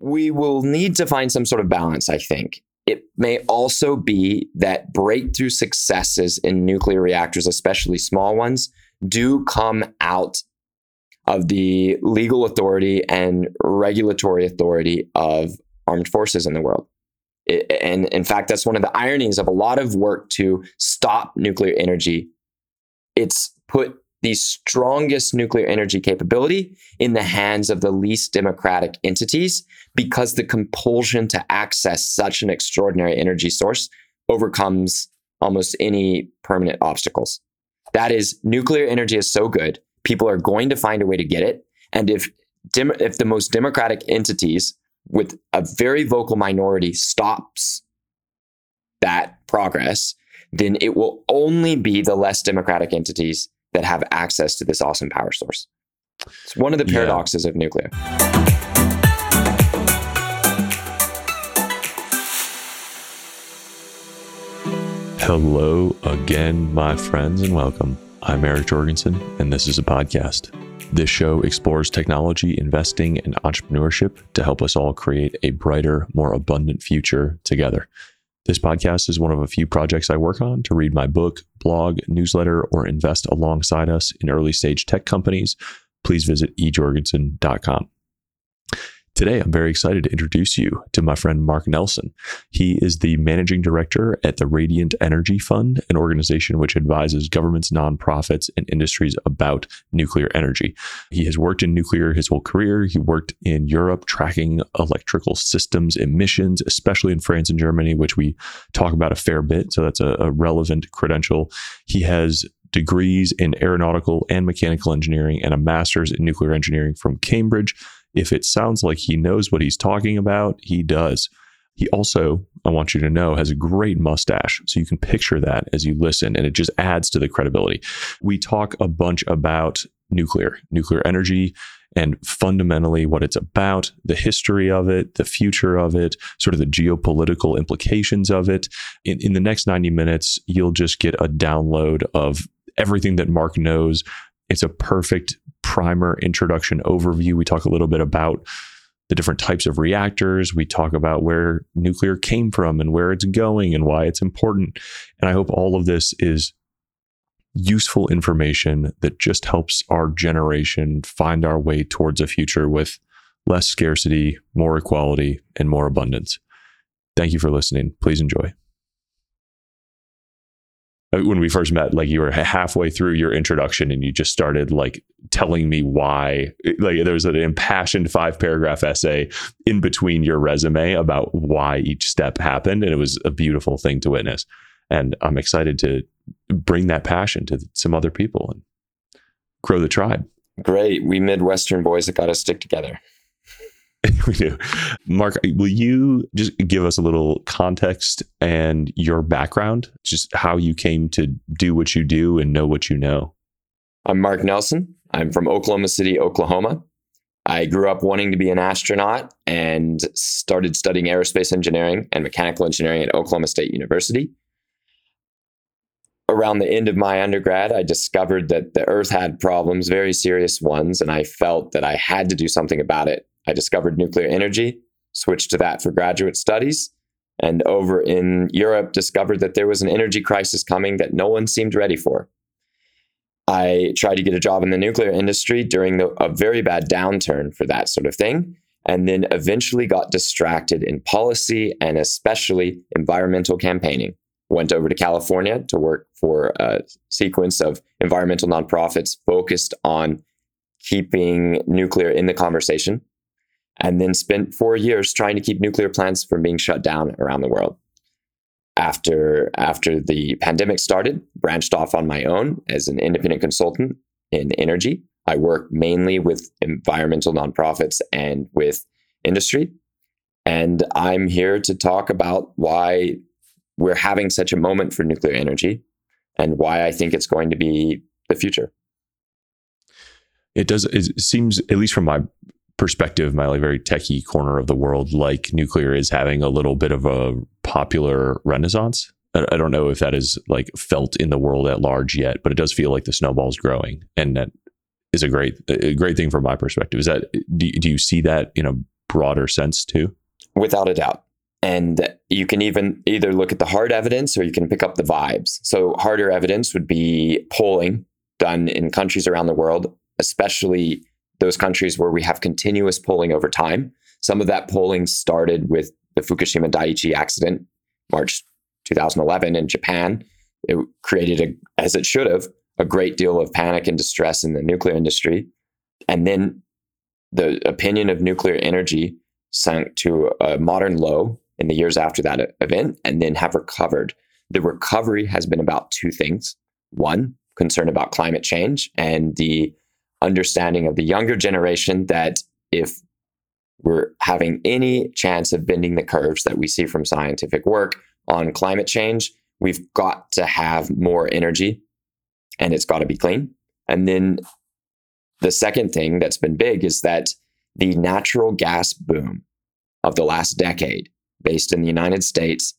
we will need to find some sort of balance, I think. It may also be that breakthrough successes in nuclear reactors, especially small ones, do come out of the legal authority and regulatory authority of armed forces in the world. It, and in fact, that's one of the ironies of a lot of work to stop nuclear energy. It's put the strongest nuclear energy capability in the hands of the least democratic entities because the compulsion to access such an extraordinary energy source overcomes almost any permanent obstacles. That is, nuclear energy is so good, people are going to find a way to get it. And if, dem- if the most democratic entities with a very vocal minority stops that progress, then it will only be the less democratic entities that have access to this awesome power source. It's one of the paradoxes yeah. of nuclear. Hello again, my friends, and welcome. I'm Eric Jorgenson, and this is a podcast. This show explores technology, investing, and entrepreneurship to help us all create a brighter, more abundant future together. This podcast is one of a few projects I work on to read my book, blog, newsletter, or invest alongside us in early stage tech companies. Please visit ejorgenson.com. Today, I'm very excited to introduce you to my friend Mark Nelson. He is the managing director at the Radiant Energy Fund, an organization which advises governments, nonprofits, and industries about nuclear energy. He has worked in nuclear his whole career. He worked in Europe tracking electrical systems emissions, especially in France and Germany, which we talk about a fair bit. So that's a, a relevant credential. He has degrees in aeronautical and mechanical engineering and a master's in nuclear engineering from Cambridge. If it sounds like he knows what he's talking about, he does. He also, I want you to know, has a great mustache. So you can picture that as you listen, and it just adds to the credibility. We talk a bunch about nuclear, nuclear energy, and fundamentally what it's about, the history of it, the future of it, sort of the geopolitical implications of it. In, in the next 90 minutes, you'll just get a download of everything that Mark knows. It's a perfect primer introduction overview. We talk a little bit about the different types of reactors. We talk about where nuclear came from and where it's going and why it's important. And I hope all of this is useful information that just helps our generation find our way towards a future with less scarcity, more equality, and more abundance. Thank you for listening. Please enjoy. Uh, when we first met, like you were halfway through your introduction and you just started like telling me why, like there was an impassioned five paragraph essay in between your resume about why each step happened. And it was a beautiful thing to witness. And I'm excited to bring that passion to some other people and grow the tribe. Great. We Midwestern boys have got to stick together. we do. Mark, will you just give us a little context and your background, just how you came to do what you do and know what you know? I'm Mark Nelson. I'm from Oklahoma City, Oklahoma. I grew up wanting to be an astronaut and started studying aerospace engineering and mechanical engineering at Oklahoma State University. Around the end of my undergrad, I discovered that the Earth had problems, very serious ones, and I felt that I had to do something about it I discovered nuclear energy, switched to that for graduate studies, and over in Europe, discovered that there was an energy crisis coming that no one seemed ready for. I tried to get a job in the nuclear industry during the, a very bad downturn for that sort of thing, and then eventually got distracted in policy and especially environmental campaigning. Went over to California to work for a sequence of environmental nonprofits focused on keeping nuclear in the conversation and then spent four years trying to keep nuclear plants from being shut down around the world. After, after the pandemic started, branched off on my own as an independent consultant in energy. I work mainly with environmental nonprofits and with industry. And I'm here to talk about why we're having such a moment for nuclear energy and why I think it's going to be the future. It does, it seems, at least from my perspective, my like very techie corner of the world, like nuclear is having a little bit of a popular renaissance. I don't know if that is like felt in the world at large yet, but it does feel like the snowball's growing, and that is a great a great thing from my perspective. Is that do, do you see that you know broader sense too? Without a doubt. And you can even either look at the hard evidence or you can pick up the vibes. So, harder evidence would be polling done in countries around the world, especially those countries where we have continuous polling over time. Some of that polling started with the Fukushima Daiichi accident, March 2011 in Japan. It created, a, as it should have, a great deal of panic and distress in the nuclear industry. And then the opinion of nuclear energy sank to a modern low in the years after that event and then have recovered. The recovery has been about two things. One, concern about climate change and the understanding of the younger generation that if we're having any chance of bending the curves that we see from scientific work on climate change, we've got to have more energy and it's got to be clean. And then the second thing that's been big is that the natural gas boom of the last decade, based in the United States,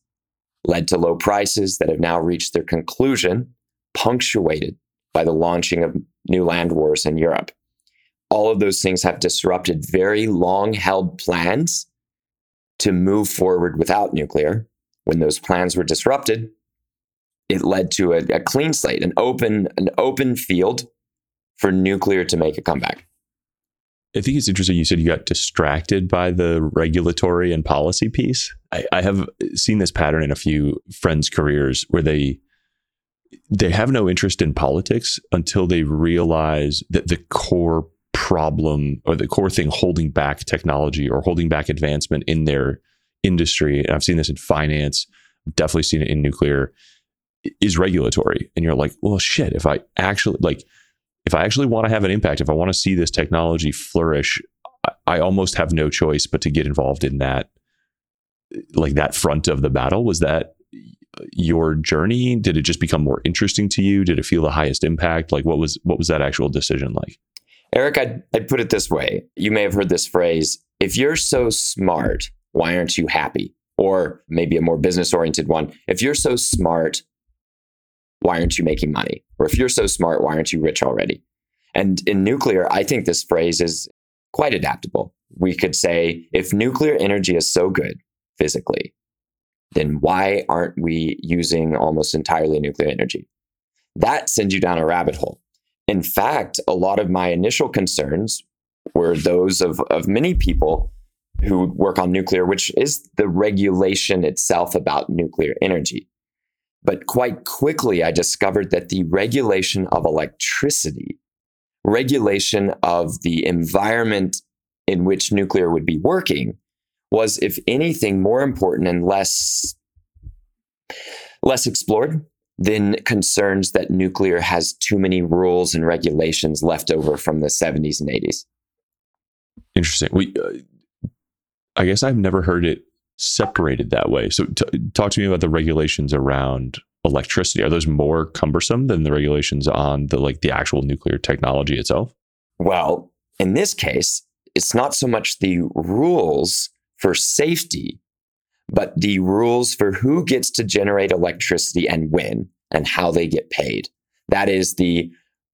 led to low prices that have now reached their conclusion, punctuated by the launching of new land wars in Europe. All of those things have disrupted very long held plans to move forward without nuclear. When those plans were disrupted, it led to a, a clean slate, an open, an open field for nuclear to make a comeback. I think it's interesting. You said you got distracted by the regulatory and policy piece. I, I, have seen this pattern in a few friends' careers where they they have no interest in politics until they realize that the core problem or the core thing holding back technology or holding back advancement in their industry. And I've seen this in finance, definitely seen it in nuclear is regulatory. And you're like, well, shit, if I actually like, if I actually want to have an impact, if I want to see this technology flourish, I, I almost have no choice but to get involved in that, like that front of the battle. Was that your journey? Did it just become more interesting to you? Did it feel the highest impact? Like what was, what was that actual decision like? Eric, I'd, I'd put it this way. You may have heard this phrase if you're so smart, why aren't you happy? Or maybe a more business oriented one. If you're so smart, why aren't you making money? Or if you're so smart, why aren't you rich already? And in nuclear, I think this phrase is quite adaptable. We could say if nuclear energy is so good physically, then why aren't we using almost entirely nuclear energy? That sends you down a rabbit hole. In fact, a lot of my initial concerns were those of, of many people who work on nuclear, which is the regulation itself about nuclear energy. But quite quickly, I discovered that the regulation of electricity, regulation of the environment in which nuclear would be working, was, if anything, more important and less, less explored than concerns that nuclear has too many rules and regulations left over from the 70s and 80s. Interesting. We, uh, I guess I've never heard it separated that way. So, t- talk to me about the regulations around electricity. Are those more cumbersome than the regulations on the like the actual nuclear technology itself? Well, in this case, it's not so much the rules for safety, but the rules for who gets to generate electricity and when and how they get paid. That is the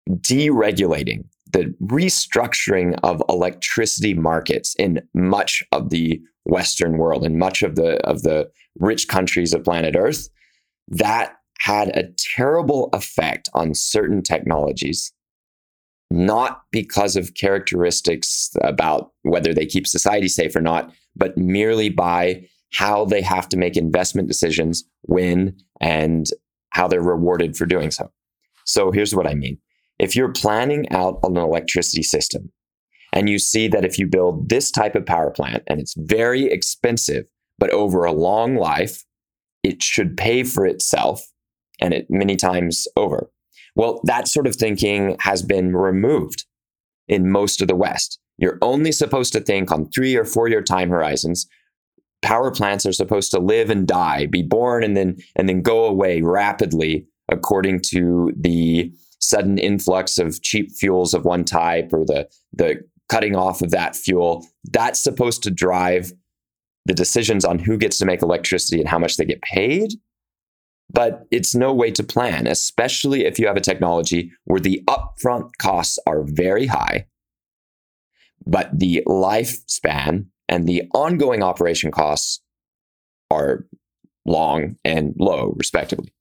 deregulating the restructuring of electricity markets in much of the Western world and much of the of the rich countries of planet Earth, that had a terrible effect on certain technologies, not because of characteristics about whether they keep society safe or not, but merely by how they have to make investment decisions, when, and how they're rewarded for doing so. So here's what I mean if you're planning out an electricity system and you see that if you build this type of power plant and it's very expensive, but over a long life, it should pay for itself and it many times over. Well, that sort of thinking has been removed in most of the West. You're only supposed to think on three or four year time horizons. Power plants are supposed to live and die, be born and then and then go away rapidly according to the sudden influx of cheap fuels of one type or the the cutting off of that fuel that's supposed to drive the decisions on who gets to make electricity and how much they get paid but it's no way to plan especially if you have a technology where the upfront costs are very high but the lifespan and the ongoing operation costs are long and low, respectively.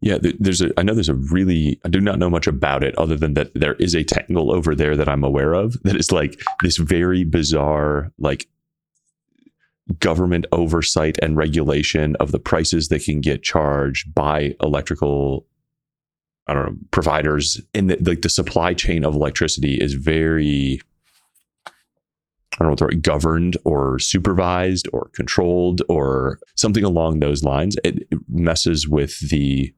Yeah, there's a. I know there's a really. I do not know much about it, other than that there is a technical over there that I'm aware of that is like this very bizarre, like government oversight and regulation of the prices that can get charged by electrical I don't know providers in the, like the supply chain of electricity is very I don't know what the right governed or supervised or controlled or something along those lines. It, it messes with the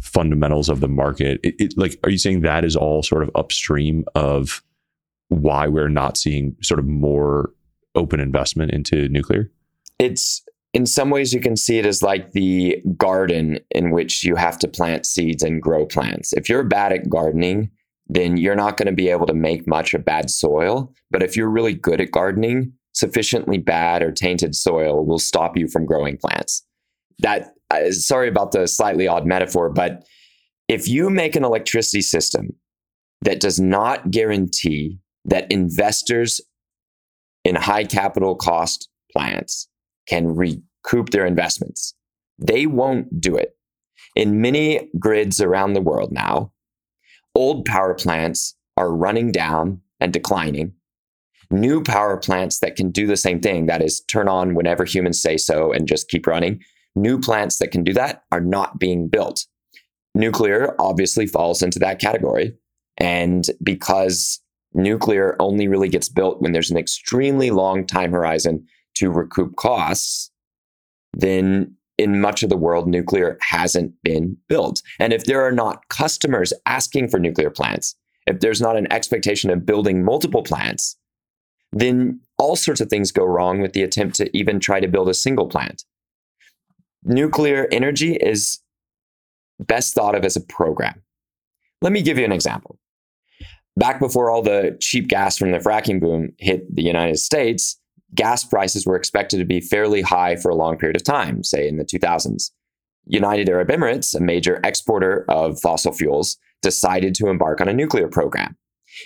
fundamentals of the market. It, it, like, are you saying that is all sort of upstream of why we're not seeing sort of more open investment into nuclear? It's in some ways you can see it as like the garden in which you have to plant seeds and grow plants. If you're bad at gardening, then you're not going to be able to make much of bad soil. But if you're really good at gardening, sufficiently bad or tainted soil will stop you from growing plants. That uh, sorry about the slightly odd metaphor, but if you make an electricity system that does not guarantee that investors in high capital cost plants can recoup their investments. They won't do it. In many grids around the world now, old power plants are running down and declining. New power plants that can do the same thing, that is, turn on whenever humans say so and just keep running, new plants that can do that are not being built. Nuclear obviously falls into that category. And because nuclear only really gets built when there's an extremely long time horizon to recoup costs, then in much of the world, nuclear hasn't been built. And if there are not customers asking for nuclear plants, if there's not an expectation of building multiple plants, then all sorts of things go wrong with the attempt to even try to build a single plant. Nuclear energy is best thought of as a program. Let me give you an example back before all the cheap gas from the fracking boom hit the United States, gas prices were expected to be fairly high for a long period of time, say in the 2000s. United Arab Emirates, a major exporter of fossil fuels, decided to embark on a nuclear program.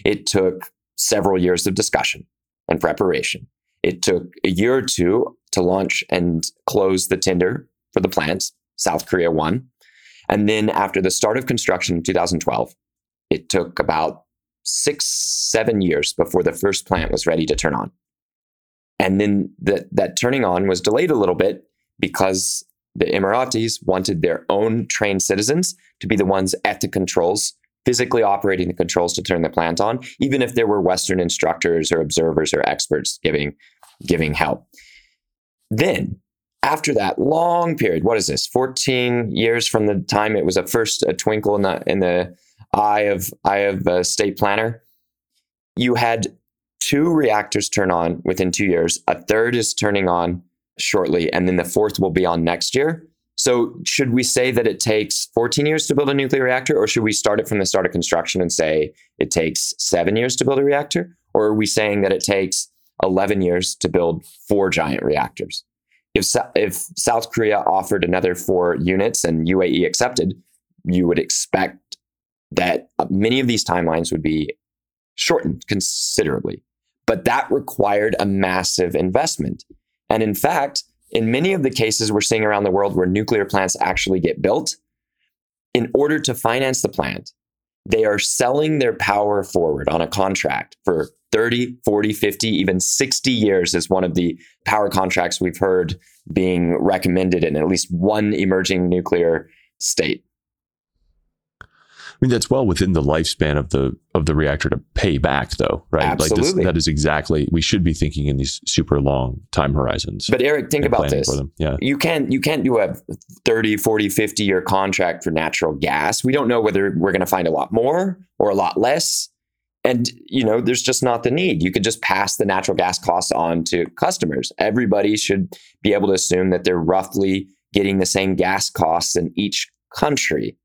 It took several years of discussion and preparation. It took a year or two to launch and close the tender for the plants. South Korea won. And then after the start of construction in 2012, it took about six, seven years before the first plant was ready to turn on. And then that, that turning on was delayed a little bit because the Emiratis wanted their own trained citizens to be the ones at the controls, physically operating the controls to turn the plant on, even if there were Western instructors or observers or experts giving, giving help. Then, after that long period, what is this? 14 years from the time it was a first a twinkle in the in the eye of eye of a state planner, you had two reactors turn on within two years. A third is turning on shortly, and then the fourth will be on next year. So, should we say that it takes 14 years to build a nuclear reactor, or should we start it from the start of construction and say it takes seven years to build a reactor? Or are we saying that it takes 11 years to build four giant reactors? If, if South Korea offered another four units and UAE accepted, you would expect that uh, many of these timelines would be shortened considerably. But that required a massive investment. And in fact, in many of the cases we're seeing around the world where nuclear plants actually get built, in order to finance the plant, they are selling their power forward on a contract for 30, 40, 50, even 60 years is one of the power contracts we've heard being recommended in at least one emerging nuclear state. I mean, that's well within the lifespan of the of the reactor to pay back, though, right? Absolutely. Like this, that is exactly we should be thinking in these super long time horizons. But Eric, think about this. Yeah. You can't you can't do a 30, 40, 50 year contract for natural gas. We don't know whether we're going to find a lot more or a lot less. And you know, there's just not the need. You could just pass the natural gas costs on to customers. Everybody should be able to assume that they're roughly getting the same gas costs in each country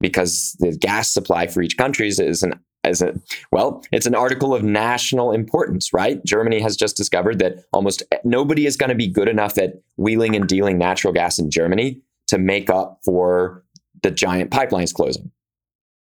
because the gas supply for each country is an as a well, it's an article of national importance, right? Germany has just discovered that almost nobody is going to be good enough at wheeling and dealing natural gas in Germany to make up for the giant pipelines closing.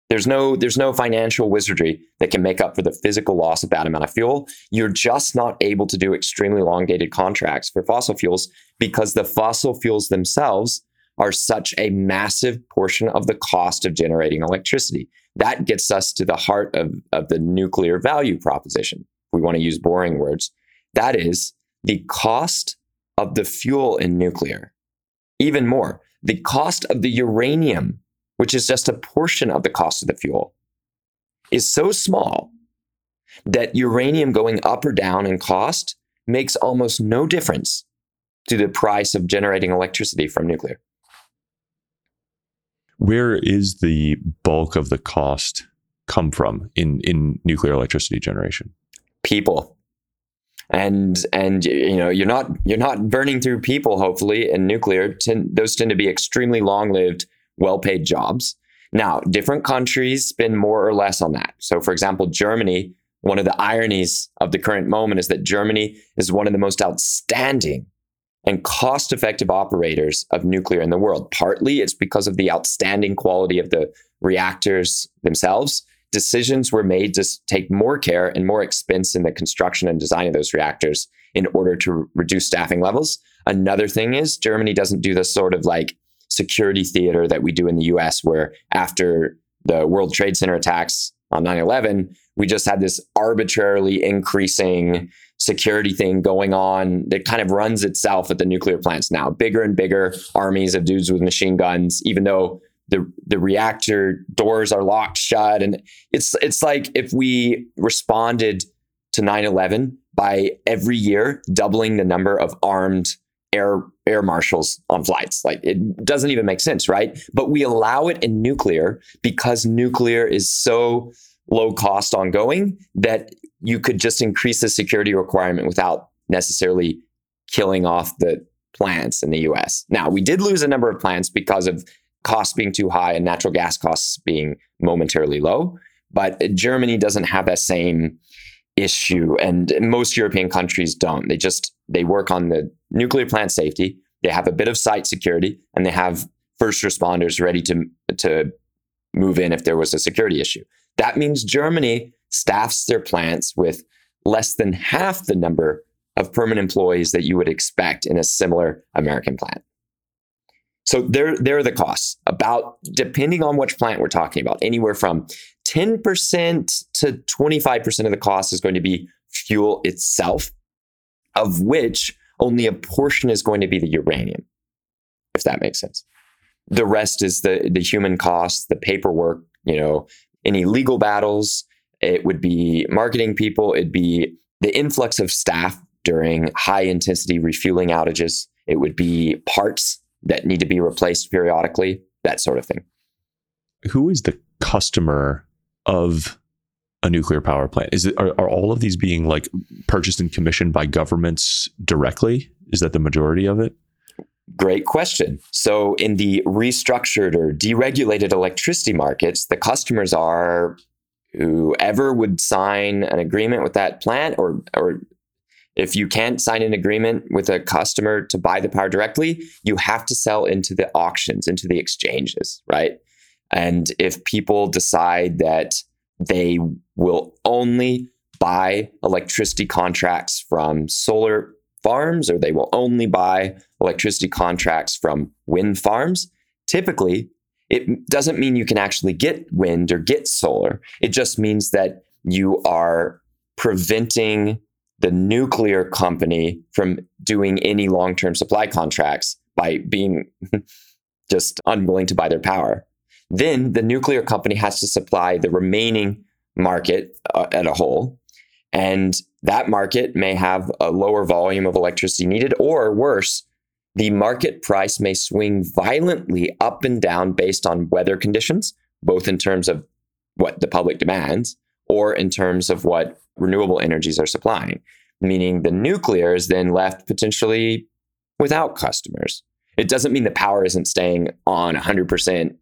There's no there's no financial wizardry that can make up for the physical loss of that amount of fuel. You're just not able to do extremely long dated contracts for fossil fuels because the fossil fuels themselves are such a massive portion of the cost of generating electricity. That gets us to the heart of, of the nuclear value proposition. We want to use boring words. That is the cost of the fuel in nuclear. Even more, the cost of the uranium which is just a portion of the cost of the fuel, is so small that uranium going up or down in cost makes almost no difference to the price of generating electricity from nuclear. Where is the bulk of the cost come from in, in nuclear electricity generation? People. And and you know you're not you're not burning through people hopefully in nuclear. those tend to be extremely long lived well paid jobs. Now, different countries spend more or less on that. So, for example, Germany, one of the ironies of the current moment is that Germany is one of the most outstanding and cost effective operators of nuclear in the world. Partly it's because of the outstanding quality of the reactors themselves. Decisions were made to take more care and more expense in the construction and design of those reactors in order to reduce staffing levels. Another thing is Germany doesn't do this sort of like security theater that we do in the US, where after the World Trade Center attacks on 9 11, we just had this arbitrarily increasing security thing going on that kind of runs itself at the nuclear plants now. Bigger and bigger armies of dudes with machine guns, even though the the reactor doors are locked shut. And it's it's like if we responded to 9-11 by every year doubling the number of armed air air marshals on flights. Like it doesn't even make sense, right? But we allow it in nuclear because nuclear is so low cost ongoing that you could just increase the security requirement without necessarily killing off the plants in the US. Now, we did lose a number of plants because of costs being too high and natural gas costs being momentarily low, but Germany doesn't have that same issue and most European countries don't. They just they work on the nuclear plant safety, they have a bit of site security, and they have first responders ready to to move in if there was a security issue. That means Germany staffs their plants with less than half the number of permanent employees that you would expect in a similar American plant. So there, there are the costs. About depending on which plant we're talking about, anywhere from 10% to 25% of the cost is going to be fuel itself, of which only a portion is going to be the uranium, if that makes sense. The rest is the, the human cost, the paperwork, you know, any legal battles. It would be marketing people. It'd be the influx of staff during high intensity refueling outages. It would be parts that need to be replaced periodically, that sort of thing. Who is the customer of a nuclear power plant? Is it are, are all of these being like purchased and commissioned by governments directly? Is that the majority of it? Great question. So, in the restructured or deregulated electricity markets, the customers are whoever would sign an agreement with that plant or or if you can't sign an agreement with a customer to buy the power directly, you have to sell into the auctions, into the exchanges, right? And if people decide that they will only buy electricity contracts from solar farms or they will only buy electricity contracts from wind farms, typically it doesn't mean you can actually get wind or get solar. It just means that you are preventing the nuclear company from doing any long term supply contracts by being just unwilling to buy their power. Then the nuclear company has to supply the remaining market uh, at a whole. And that market may have a lower volume of electricity needed, or worse, the market price may swing violently up and down based on weather conditions, both in terms of what the public demands or in terms of what renewable energies are supplying, meaning the nuclear is then left potentially without customers. It doesn't mean the power isn't staying on 100%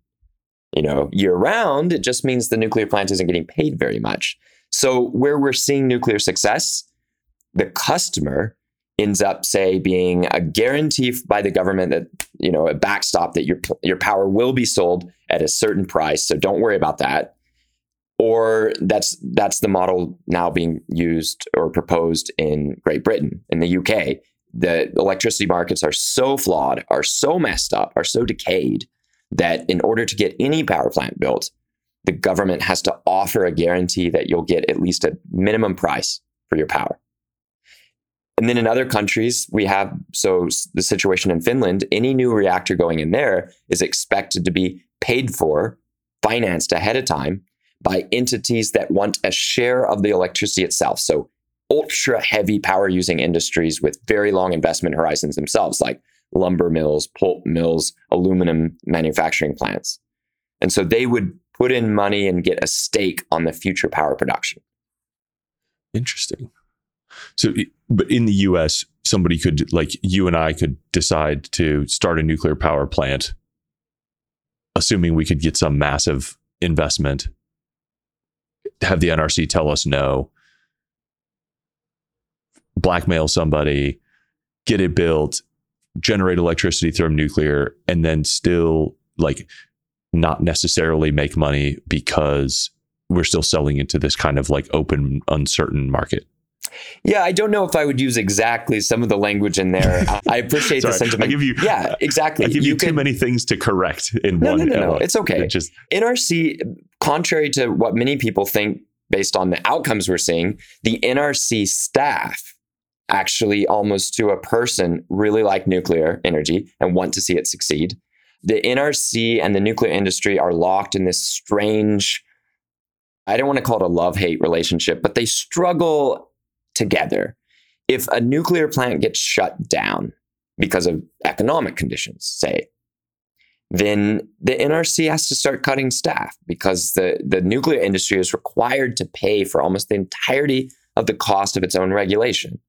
you know, year round, it just means the nuclear plant isn't getting paid very much. So where we're seeing nuclear success, the customer ends up say being a guarantee by the government that you know a backstop that your your power will be sold at a certain price so don't worry about that. Or that's that's the model now being used or proposed in Great Britain in the UK the electricity markets are so flawed are so messed up are so decayed that in order to get any power plant built the government has to offer a guarantee that you'll get at least a minimum price for your power and then in other countries, we have so the situation in Finland, any new reactor going in there is expected to be paid for, financed ahead of time by entities that want a share of the electricity itself. So ultra heavy power using industries with very long investment horizons themselves, like lumber mills, pulp mills, aluminum manufacturing plants. And so they would put in money and get a stake on the future power production. Interesting. So, but in the US, somebody could, like you and I, could decide to start a nuclear power plant, assuming we could get some massive investment, have the NRC tell us no, blackmail somebody, get it built, generate electricity from nuclear, and then still like not necessarily make money because we're still selling into this kind of like open, uncertain market. Yeah, I don't know if I would use exactly some of the language in there. I appreciate the sentiment. I give you, yeah, exactly. I give you, you too can, many things to correct in no, one. No, no, no, no. It's okay. It just NRC, contrary to what many people think, based on the outcomes we're seeing, the NRC staff actually almost to a person really like nuclear energy and want to see it succeed. The NRC and the nuclear industry are locked in this strange. I don't want to call it a love hate relationship, but they struggle together. If a nuclear plant gets shut down because of economic conditions, say, then the NRC has to start cutting staff because the, the nuclear industry is required to pay for almost the entirety of the cost of its own regulation.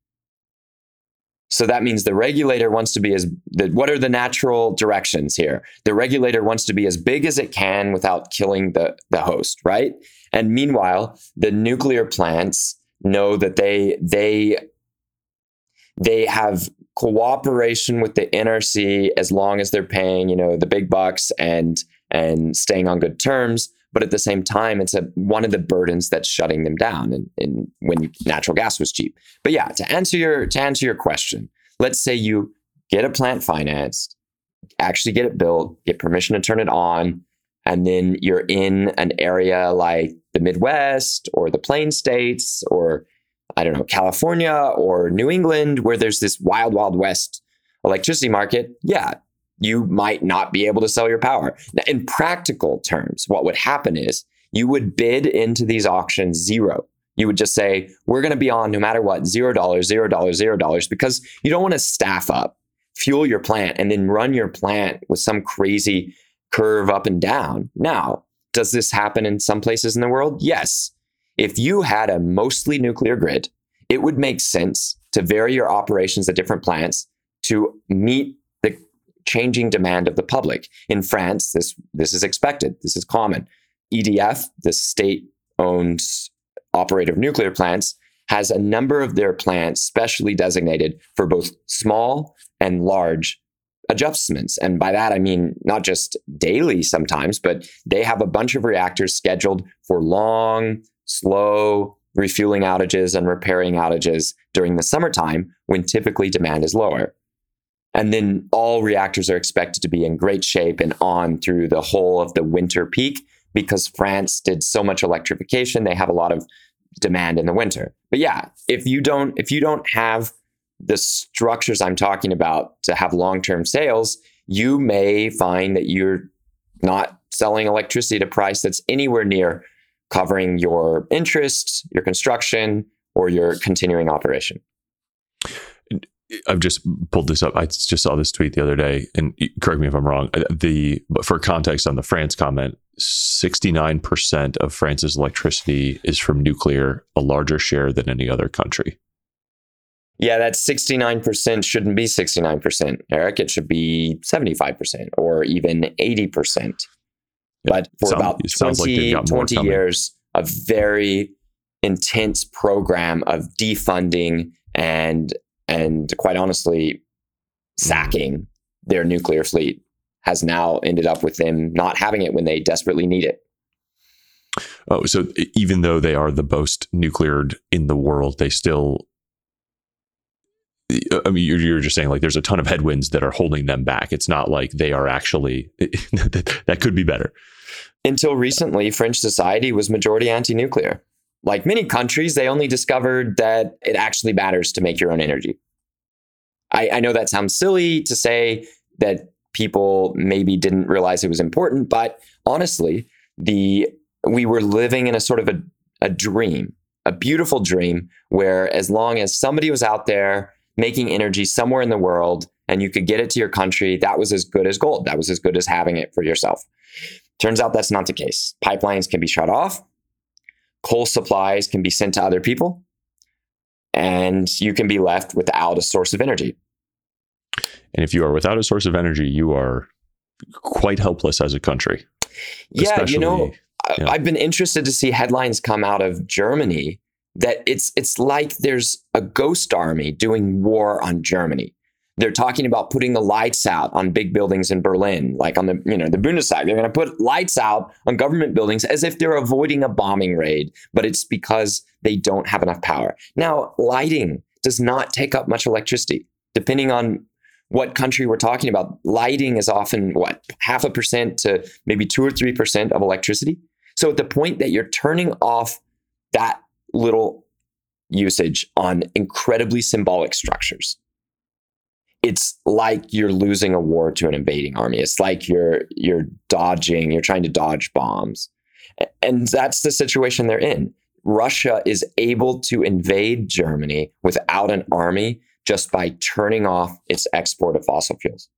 So that means the regulator wants to be as the, what are the natural directions here? The regulator wants to be as big as it can without killing the, the host, right? And meanwhile, the nuclear plants know that they they they have cooperation with the NRC as long as they're paying, you know, the big bucks and and staying on good terms. But at the same time, it's a one of the burdens that's shutting them down and, and when natural gas was cheap. But yeah, to answer your to answer your question, let's say you get a plant financed, actually get it built, get permission to turn it on, and then you're in an area like the Midwest or the Plain States or I don't know, California or New England, where there's this wild, wild west electricity market, yeah, you might not be able to sell your power. Now, in practical terms, what would happen is you would bid into these auctions zero. You would just say, we're going to be on no matter what, zero dollars, zero dollars, zero dollars, because you don't want to staff up, fuel your plant, and then run your plant with some crazy curve up and down. Now, does this happen in some places in the world? Yes. If you had a mostly nuclear grid, it would make sense to vary your operations at different plants to meet the changing demand of the public. In France, this, this is expected, this is common. EDF, the state owned operator of nuclear plants, has a number of their plants specially designated for both small and large adjustments. And by that, I mean not just daily sometimes, but they have a bunch of reactors scheduled for long, slow refueling outages and repairing outages during the summertime when typically demand is lower. And then all reactors are expected to be in great shape and on through the whole of the winter peak because France did so much electrification, they have a lot of demand in the winter. But yeah, if you don't if you don't have the structures I'm talking about to have long term sales, you may find that you're not selling electricity at a price that's anywhere near covering your interest, your construction, or your continuing operation. I've just pulled this up. I just saw this tweet the other day, and correct me if I'm wrong. Uh, the but for context on the France comment, 69% of France's electricity is from nuclear, a larger share than any other country. Yeah, that 69% shouldn't be 69%, Eric. It should be 75% or even 80%. Yeah, but for sounds, about 20, like 20 years, a very intense program of defunding and and quite honestly, mm. sacking their nuclear fleet has now ended up with them not having it when they desperately need it. Oh, so even though they are the most nucleared in the world, they still. I mean, you're, you're just saying like there's a ton of headwinds that are holding them back. It's not like they are actually that could be better. Until recently, French society was majority anti-nuclear. Like many countries, they only discovered that it actually matters to make your own energy. I, I know that sounds silly to say that people maybe didn't realize it was important, but honestly, the we were living in a sort of a, a dream, a beautiful dream where as long as somebody was out there making energy somewhere in the world and you could get it to your country, that was as good as gold. That was as good as having it for yourself. Turns out that's not the case. Pipelines can be shut off, coal supplies can be sent to other people, and you can be left without a source of energy. And if you are without a source of energy, you are quite helpless as a country. Yeah, you know, yeah. I've been interested to see headlines come out of Germany that it's it's like there's a ghost army doing war on Germany. They're talking about putting the lights out on big buildings in Berlin, like on the you know the Bundestag. They're going to put lights out on government buildings as if they're avoiding a bombing raid, but it's because they don't have enough power. Now, lighting does not take up much electricity, depending on what country we're talking about. Lighting is often what half a percent to maybe two or three percent of electricity. So at the point that you're turning off that little usage on incredibly symbolic structures, it's like you're losing a war to an invading army. It's like you're you're dodging, you're trying to dodge bombs. And that's the situation they're in. Russia is able to invade Germany without an army just by turning off its export of fossil fuels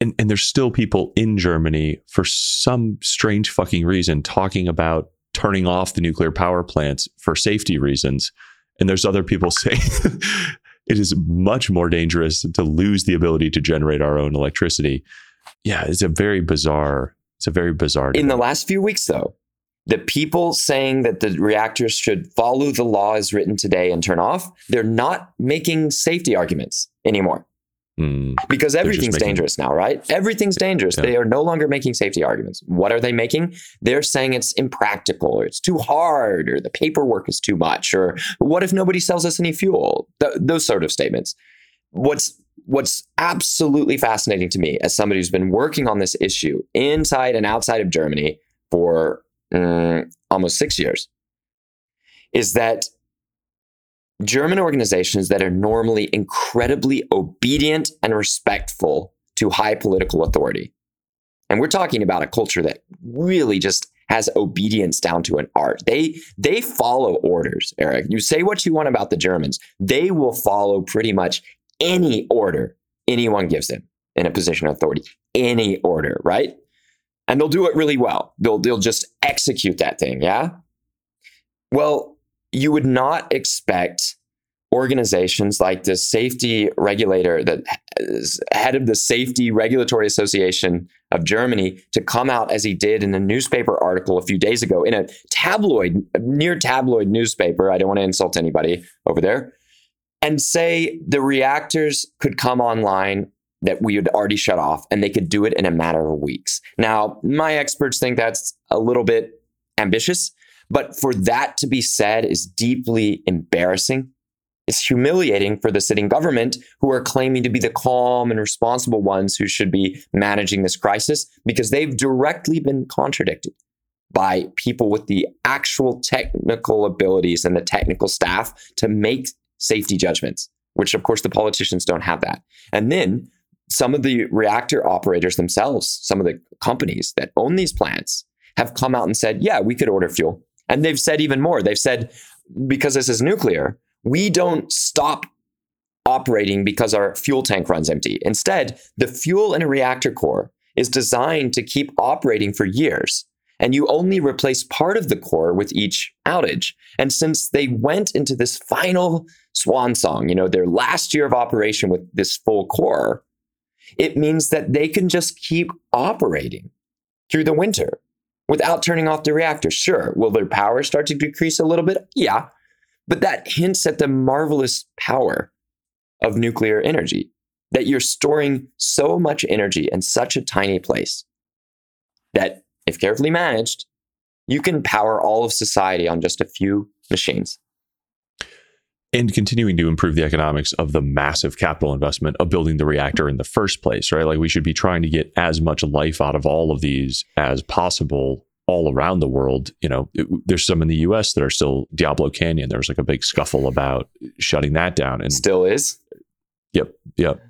and, and there's still people in Germany for some strange fucking reason talking about turning off the nuclear power plants for safety reasons. And there's other people saying it is much more dangerous to lose the ability to generate our own electricity. Yeah, it's a very bizarre, it's a very bizarre. In the last few weeks, though, the people saying that the reactors should follow the law as written today and turn off, they're not making safety arguments anymore. Mm. Because everything's making... dangerous now, right? Everything's dangerous. Yeah. They are no longer making safety arguments. What are they making? They're saying it's impractical or it's too hard or the paperwork is too much or what if nobody sells us any fuel? Th- those sort of statements. What's what's absolutely fascinating to me as somebody who's been working on this issue inside and outside of Germany for mm, almost 6 years is that German organizations that are normally incredibly obedient and respectful to high political authority. And we're talking about a culture that really just has obedience down to an art. They they follow orders, Eric. You say what you want about the Germans, they will follow pretty much any order anyone gives them in a position of authority. Any order, right? And they'll do it really well. They'll they'll just execute that thing, yeah? Well, you would not expect organizations like the safety regulator is head of the safety regulatory association of germany to come out as he did in a newspaper article a few days ago in a tabloid near tabloid newspaper. I don't want to insult anybody over there. And say the reactors could come online that we had already shut off and they could do it in a matter of weeks. Now my experts think that's a little bit ambitious but for that to be said is deeply embarrassing. It's humiliating for the sitting government who are claiming to be the calm and responsible ones who should be managing this crisis because they've directly been contradicted by people with the actual technical abilities and the technical staff to make safety judgments, which of course the politicians don't have that. And then some of the reactor operators themselves, some of the companies that own these plants have come out and said, yeah, we could order fuel. And they've said even more. They've said, because this is nuclear, we don't stop operating because our fuel tank runs empty. Instead, the fuel in a reactor core is designed to keep operating for years. And you only replace part of the core with each outage. And since they went into this final swan song, you know, their last year of operation with this full core, it means that they can just keep operating through the winter without turning off the reactor. Sure. Will their power start to decrease a little bit? Yeah. But that hints at the marvelous power of nuclear energy that you're storing so much energy in such a tiny place that, if carefully managed, you can power all of society on just a few machines. And continuing to improve the economics of the massive capital investment of building the reactor in the first place, right? Like we should be trying to get as much life out of all of these as possible all around the world. You know, it, there's some in the US that are still Diablo Canyon. There was like a big scuffle about shutting that down. And still is. Yep. Yep.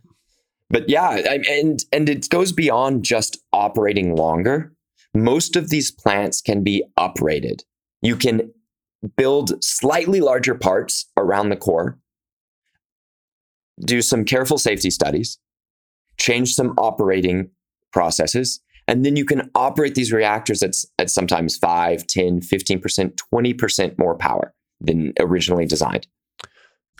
But yeah, and and it goes beyond just operating longer. Most of these plants can be uprated. You can build slightly larger parts around the core, do some careful safety studies, change some operating processes, and then you can operate these reactors at, at sometimes 5, 10, 15%, 20% more power than originally designed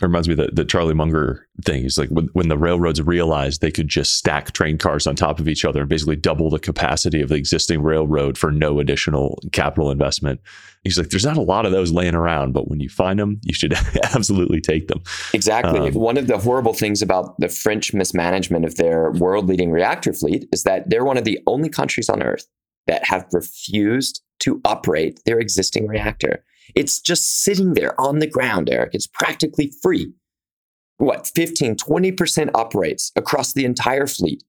it reminds me of the, the Charlie Munger thing. It's like when, when the railroads realized they could just stack train cars on top of each other and basically double the capacity of the existing railroad for no additional capital investment. He's like, there's not a lot of those laying around, but when you find them, you should absolutely take them. Exactly. Um, one of the horrible things about the French mismanagement of their world leading reactor fleet is that they're one of the only countries on earth that have refused to operate their existing reactor. It's just sitting there on the ground, Eric. It's practically free. What, 15, 20% uprates across the entire fleet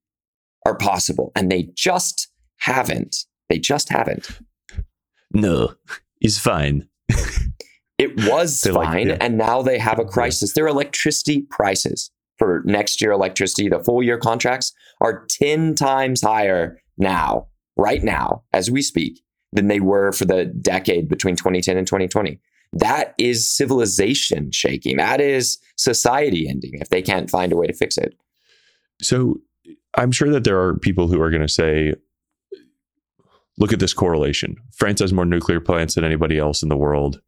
are possible. And they just haven't. They just haven't. No, it's fine. it was fine. Like, yeah. And now they have a crisis. Their electricity prices for next year electricity, the full year contracts are 10 times higher now, right now, as we speak, than they were for the decade between 2010 and 2020. That is civilization shaking. That is society ending if they can't find a way to fix it. So I'm sure that there are people who are going to say, look at this correlation. France has more nuclear plants than anybody else in the world,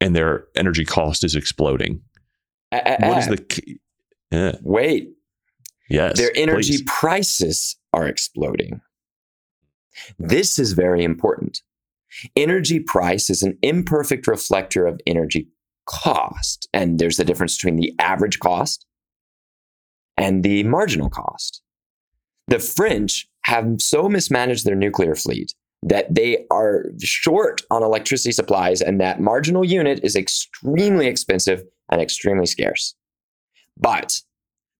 and their energy cost is exploding. Uh, what is the. Wait. Yes. Their energy please. prices are exploding. This is very important. Energy price is an imperfect reflector of energy cost. And there's a difference between the average cost and the marginal cost. The French have so mismanaged their nuclear fleet that they are short on electricity supplies, and that marginal unit is extremely expensive and extremely scarce. But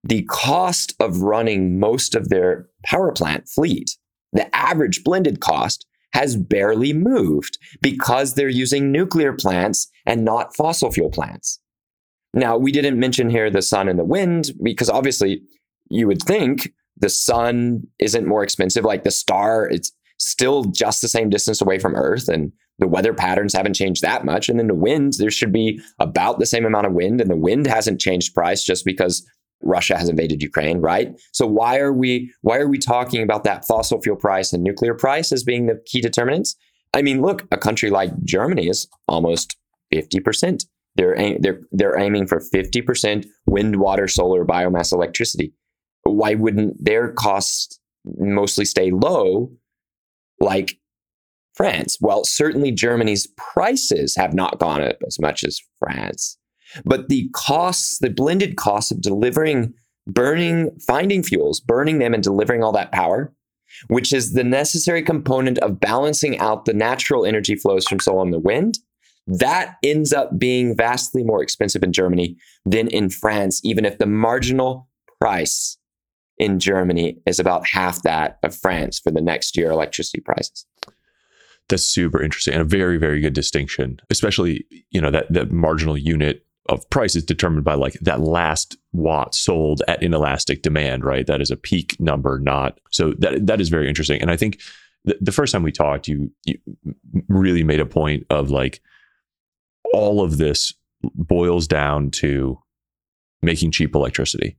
the cost of running most of their power plant fleet the average blended cost has barely moved because they're using nuclear plants and not fossil fuel plants. Now, we didn't mention here the sun and the wind because obviously you would think the sun isn't more expensive. Like the star, it's still just the same distance away from Earth, and the weather patterns haven't changed that much. And then the wind, there should be about the same amount of wind, and the wind hasn't changed price just because Russia has invaded Ukraine, right? So why are we why are we talking about that fossil fuel price and nuclear price as being the key determinants? I mean, look, a country like Germany is almost 50%. They're they're they're aiming for 50% wind, water, solar, biomass electricity. Why wouldn't their costs mostly stay low like France? Well, certainly Germany's prices have not gone up as much as France. But the costs, the blended costs of delivering, burning, finding fuels, burning them and delivering all that power, which is the necessary component of balancing out the natural energy flows from solar and the wind, that ends up being vastly more expensive in Germany than in France, even if the marginal price in Germany is about half that of France for the next year electricity prices. That's super interesting and a very, very good distinction, especially, you know, that, that marginal unit of price is determined by like that last watt sold at inelastic demand, right? That is a peak number, not so that that is very interesting. And I think the, the first time we talked, you, you really made a point of like all of this boils down to making cheap electricity.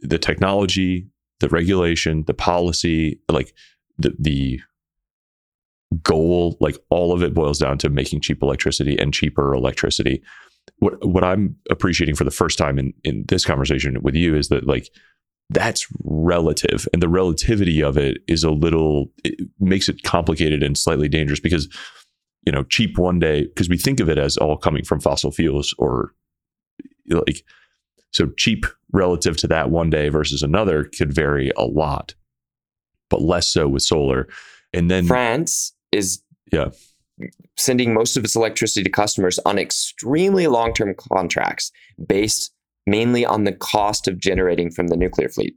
The technology, the regulation, the policy, like the the goal, like all of it boils down to making cheap electricity and cheaper electricity what what I'm appreciating for the first time in in this conversation with you is that like that's relative and the relativity of it is a little it makes it complicated and slightly dangerous because you know, cheap one day because we think of it as all coming from fossil fuels or like so cheap relative to that one day versus another could vary a lot, but less so with solar. And then France is yeah sending most of its electricity to customers on extremely long-term contracts based mainly on the cost of generating from the nuclear fleet.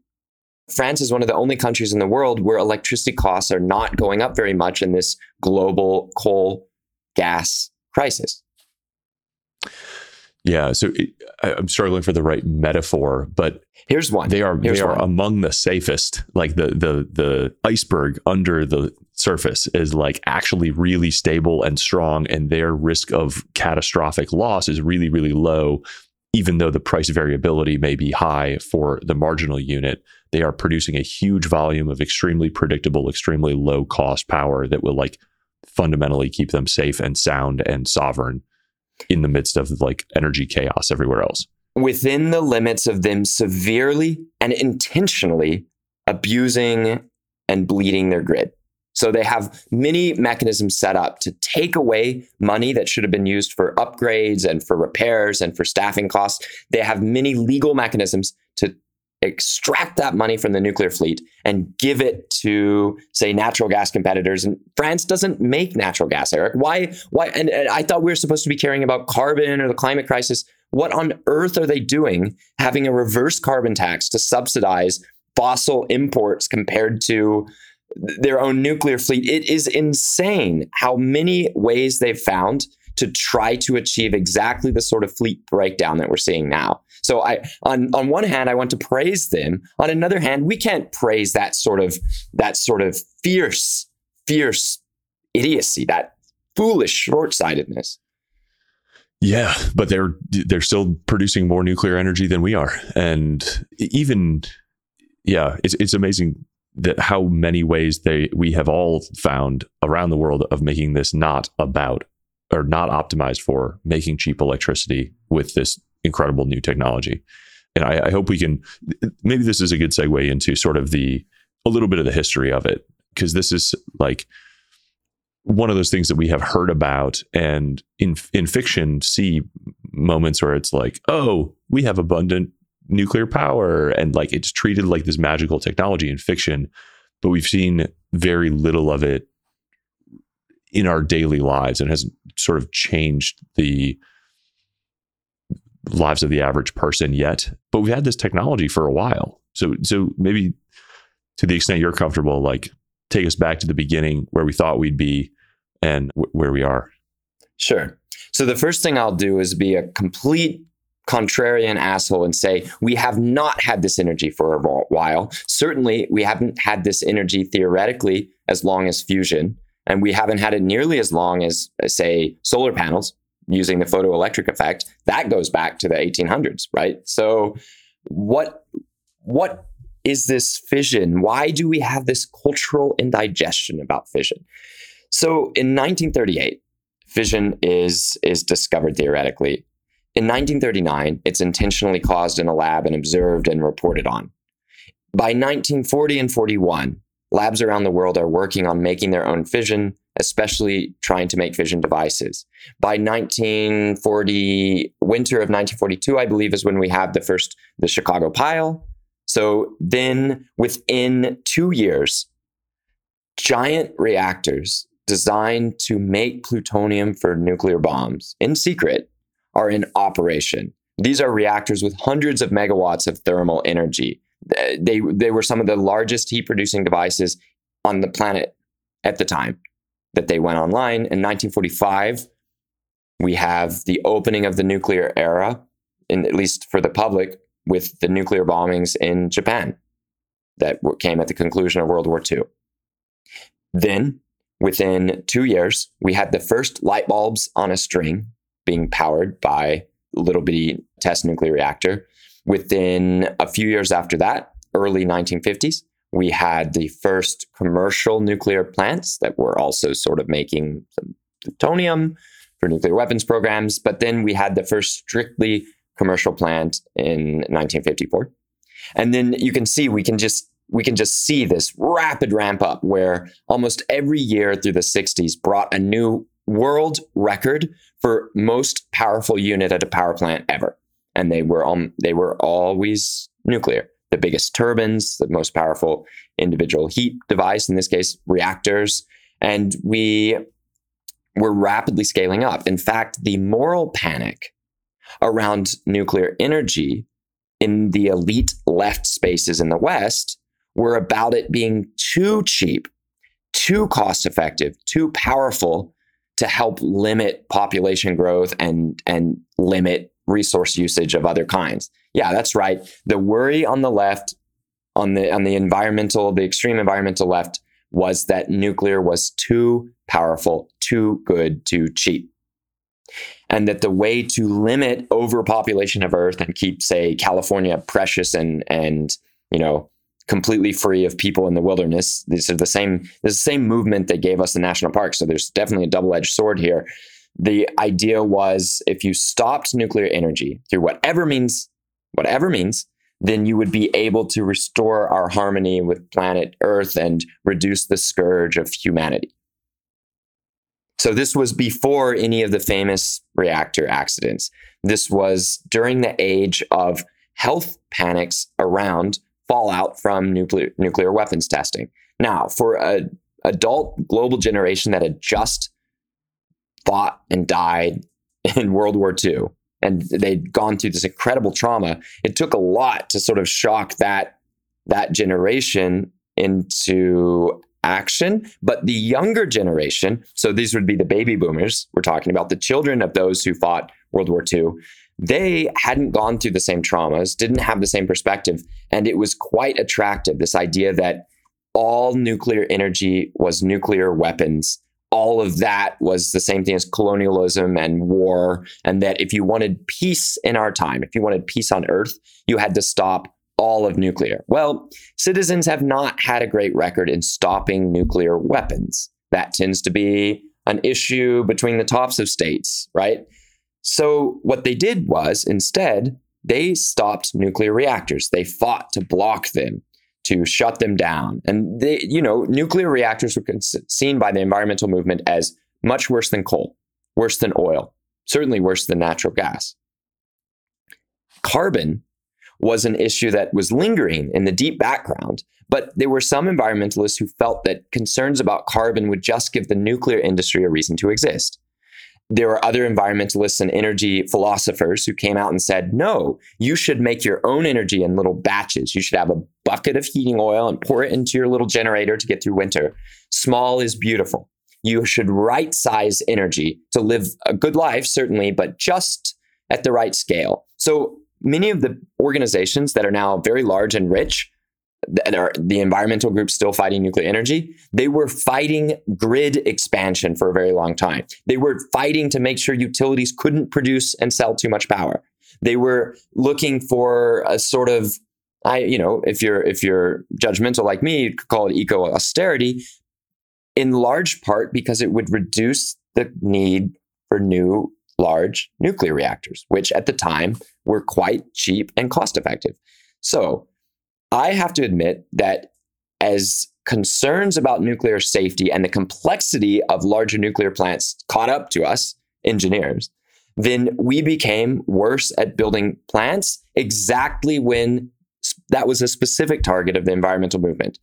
France is one of the only countries in the world where electricity costs are not going up very much in this global coal gas crisis. Yeah, so it, I, am struggling for the right metaphor, but here's one. They are here's they are one. among the safest. Like the the the iceberg under the surface is like actually really stable and strong, and their risk of catastrophic loss is really really low. Even though the price variability may be high for the marginal unit, they are producing a huge volume of extremely predictable, extremely low cost power that will like fundamentally keep them safe and sound and sovereign in the midst of like energy chaos everywhere else. Within the limits of them severely and intentionally abusing and bleeding their grid. So they have many mechanisms set up to take away money that should have been used for upgrades and for repairs and for staffing costs. They have many legal mechanisms to extract that money from the nuclear fleet and give it to say natural gas competitors. And France doesn't make natural gas Eric. Why why and, and, I thought we were supposed to be caring about carbon or the climate crisis. What on earth are they doing having a reverse carbon tax to subsidize fossil imports compared to their own nuclear fleet it is insane how many ways they've found to try to achieve exactly the sort of fleet breakdown that we're seeing now. So I on on one hand I want to praise them. On another hand, we can't praise that sort of that sort of fierce fierce idiocy, that foolish short-sightedness. Yeah, but they're they're still producing more nuclear energy than we are. And even yeah, it's it's amazing that how many ways they we have all found around the world of making this not about or not optimized for making cheap electricity with this incredible new technology. And I, I, hope we can. Maybe this is a good segue into sort of the a little bit of the history of it, because this is like one of those things that we have heard about, and in in fiction see moments where it's like, oh, we have abundant nuclear power, and like it's treated like this magical technology in fiction, but we've seen very little of it in our daily lives and has sort of changed the lives of the average person yet. But we've had this technology for a while. So so maybe to the extent you're comfortable, like take us back to the beginning where we thought we'd be and w- where we are. Sure. So the first thing I'll do is be a complete contrarian asshole and say we have not had this energy for a while. Certainly, we haven't had this energy theoretically as long as fusion. And we haven't had it nearly as long as, uh, say, solar panels using the photoelectric effect. That goes back to the 1800s, right? So, what what is this fission? Why do we have this cultural indigestion about fission? So, in 1938, fission is is discovered theoretically. In 1939, it's intentionally caused in a lab and observed and reported on. By 1940 and 41, labs around the world are working on making their own fission, especially trying to make fission devices. By 1940, winter of 1942, I believe, is when we have the first, the Chicago pile. So then within two years, giant reactors designed to make plutonium for nuclear bombs in secret are in operation. These are reactors with hundreds of megawatts of thermal energy they they were some of the largest heat producing devices on the planet at the time that they went online. In 1945, we have the opening of the nuclear era, in, at least for the public, with the nuclear bombings in Japan that came at the conclusion of World War II. Then, within two years, we had the first light bulbs on a string being powered by little bitty test nuclear reactor. Within a few years after that, early 1950s, we had the first commercial nuclear plants that were also sort of making plutonium for nuclear weapons programs. But then we had the first strictly commercial plant in 1954. And then you can see we can just we can just see this rapid ramp up where almost every year through the 60s brought a new world record for most powerful unit at a power plant ever. And they were um, they were always nuclear. The biggest turbines, the most powerful individual heat device, in this case, reactors. And we were rapidly scaling up. In fact, the moral panic around nuclear energy in the elite left spaces in the West were about it being too cheap, too cost effective, too powerful to help limit population growth and, and limit resource usage of other kinds. Yeah, that's right. The worry on the left, on the on the environmental, the extreme environmental left, was that nuclear was too powerful, too good, too cheap. And that the way to limit overpopulation of Earth and keep, say, California precious and and you know completely free of people in the wilderness. These are the same. This is the same movement that gave us the national parks. So there's definitely a double-edged sword here. The idea was if you stopped nuclear energy through whatever means, whatever means, then you would be able to restore our harmony with planet Earth and reduce the scourge of humanity. So, this was before any of the famous reactor accidents. This was during the age of health panics around fallout from nuclear, nuclear weapons testing. Now, for an adult global generation that had just fought and died in World War II, and they'd gone through this incredible trauma. It took a lot to sort of shock that that generation into action. But the younger generation, so these would be the baby boomers, we're talking about the children of those who fought World War II, they hadn't gone through the same traumas, didn't have the same perspective. And it was quite attractive this idea that all nuclear energy was nuclear weapons all of that was the same thing as colonialism and war. And that if you wanted peace in our time, if you wanted peace on earth, you had to stop all of nuclear. Well, citizens have not had a great record in stopping nuclear weapons. That tends to be an issue between the tops of states, right? So, what they did was instead, they stopped nuclear reactors. They fought to block them to shut them down. And they, you know, nuclear reactors were seen by the environmental movement as much worse than coal, worse than oil, certainly worse than natural gas. Carbon was an issue that was lingering in the deep background, but there were some environmentalists who felt that concerns about carbon would just give the nuclear industry a reason to exist there were other environmentalists and energy philosophers who came out and said, no, you should make your own energy in little batches. You should have a bucket of heating oil and pour it into your little generator to get through winter. Small is beautiful. You should right size energy to live a good life, certainly, but just at the right scale. So many of the organizations that are now very large and rich the environmental groups still fighting nuclear energy, they were fighting grid expansion for a very long time. They were fighting to make sure utilities couldn't produce and sell too much power. They were looking for a sort of I, you know, if you're if you're judgmental like me, you could call it eco austerity, in large part because it would reduce the need for new large nuclear reactors, which at the time were quite cheap and cost effective. So I have to admit that as concerns about nuclear safety and the complexity of larger nuclear plants caught up to us, engineers, then we became worse at building plants exactly when that was a specific target of the environmental movement.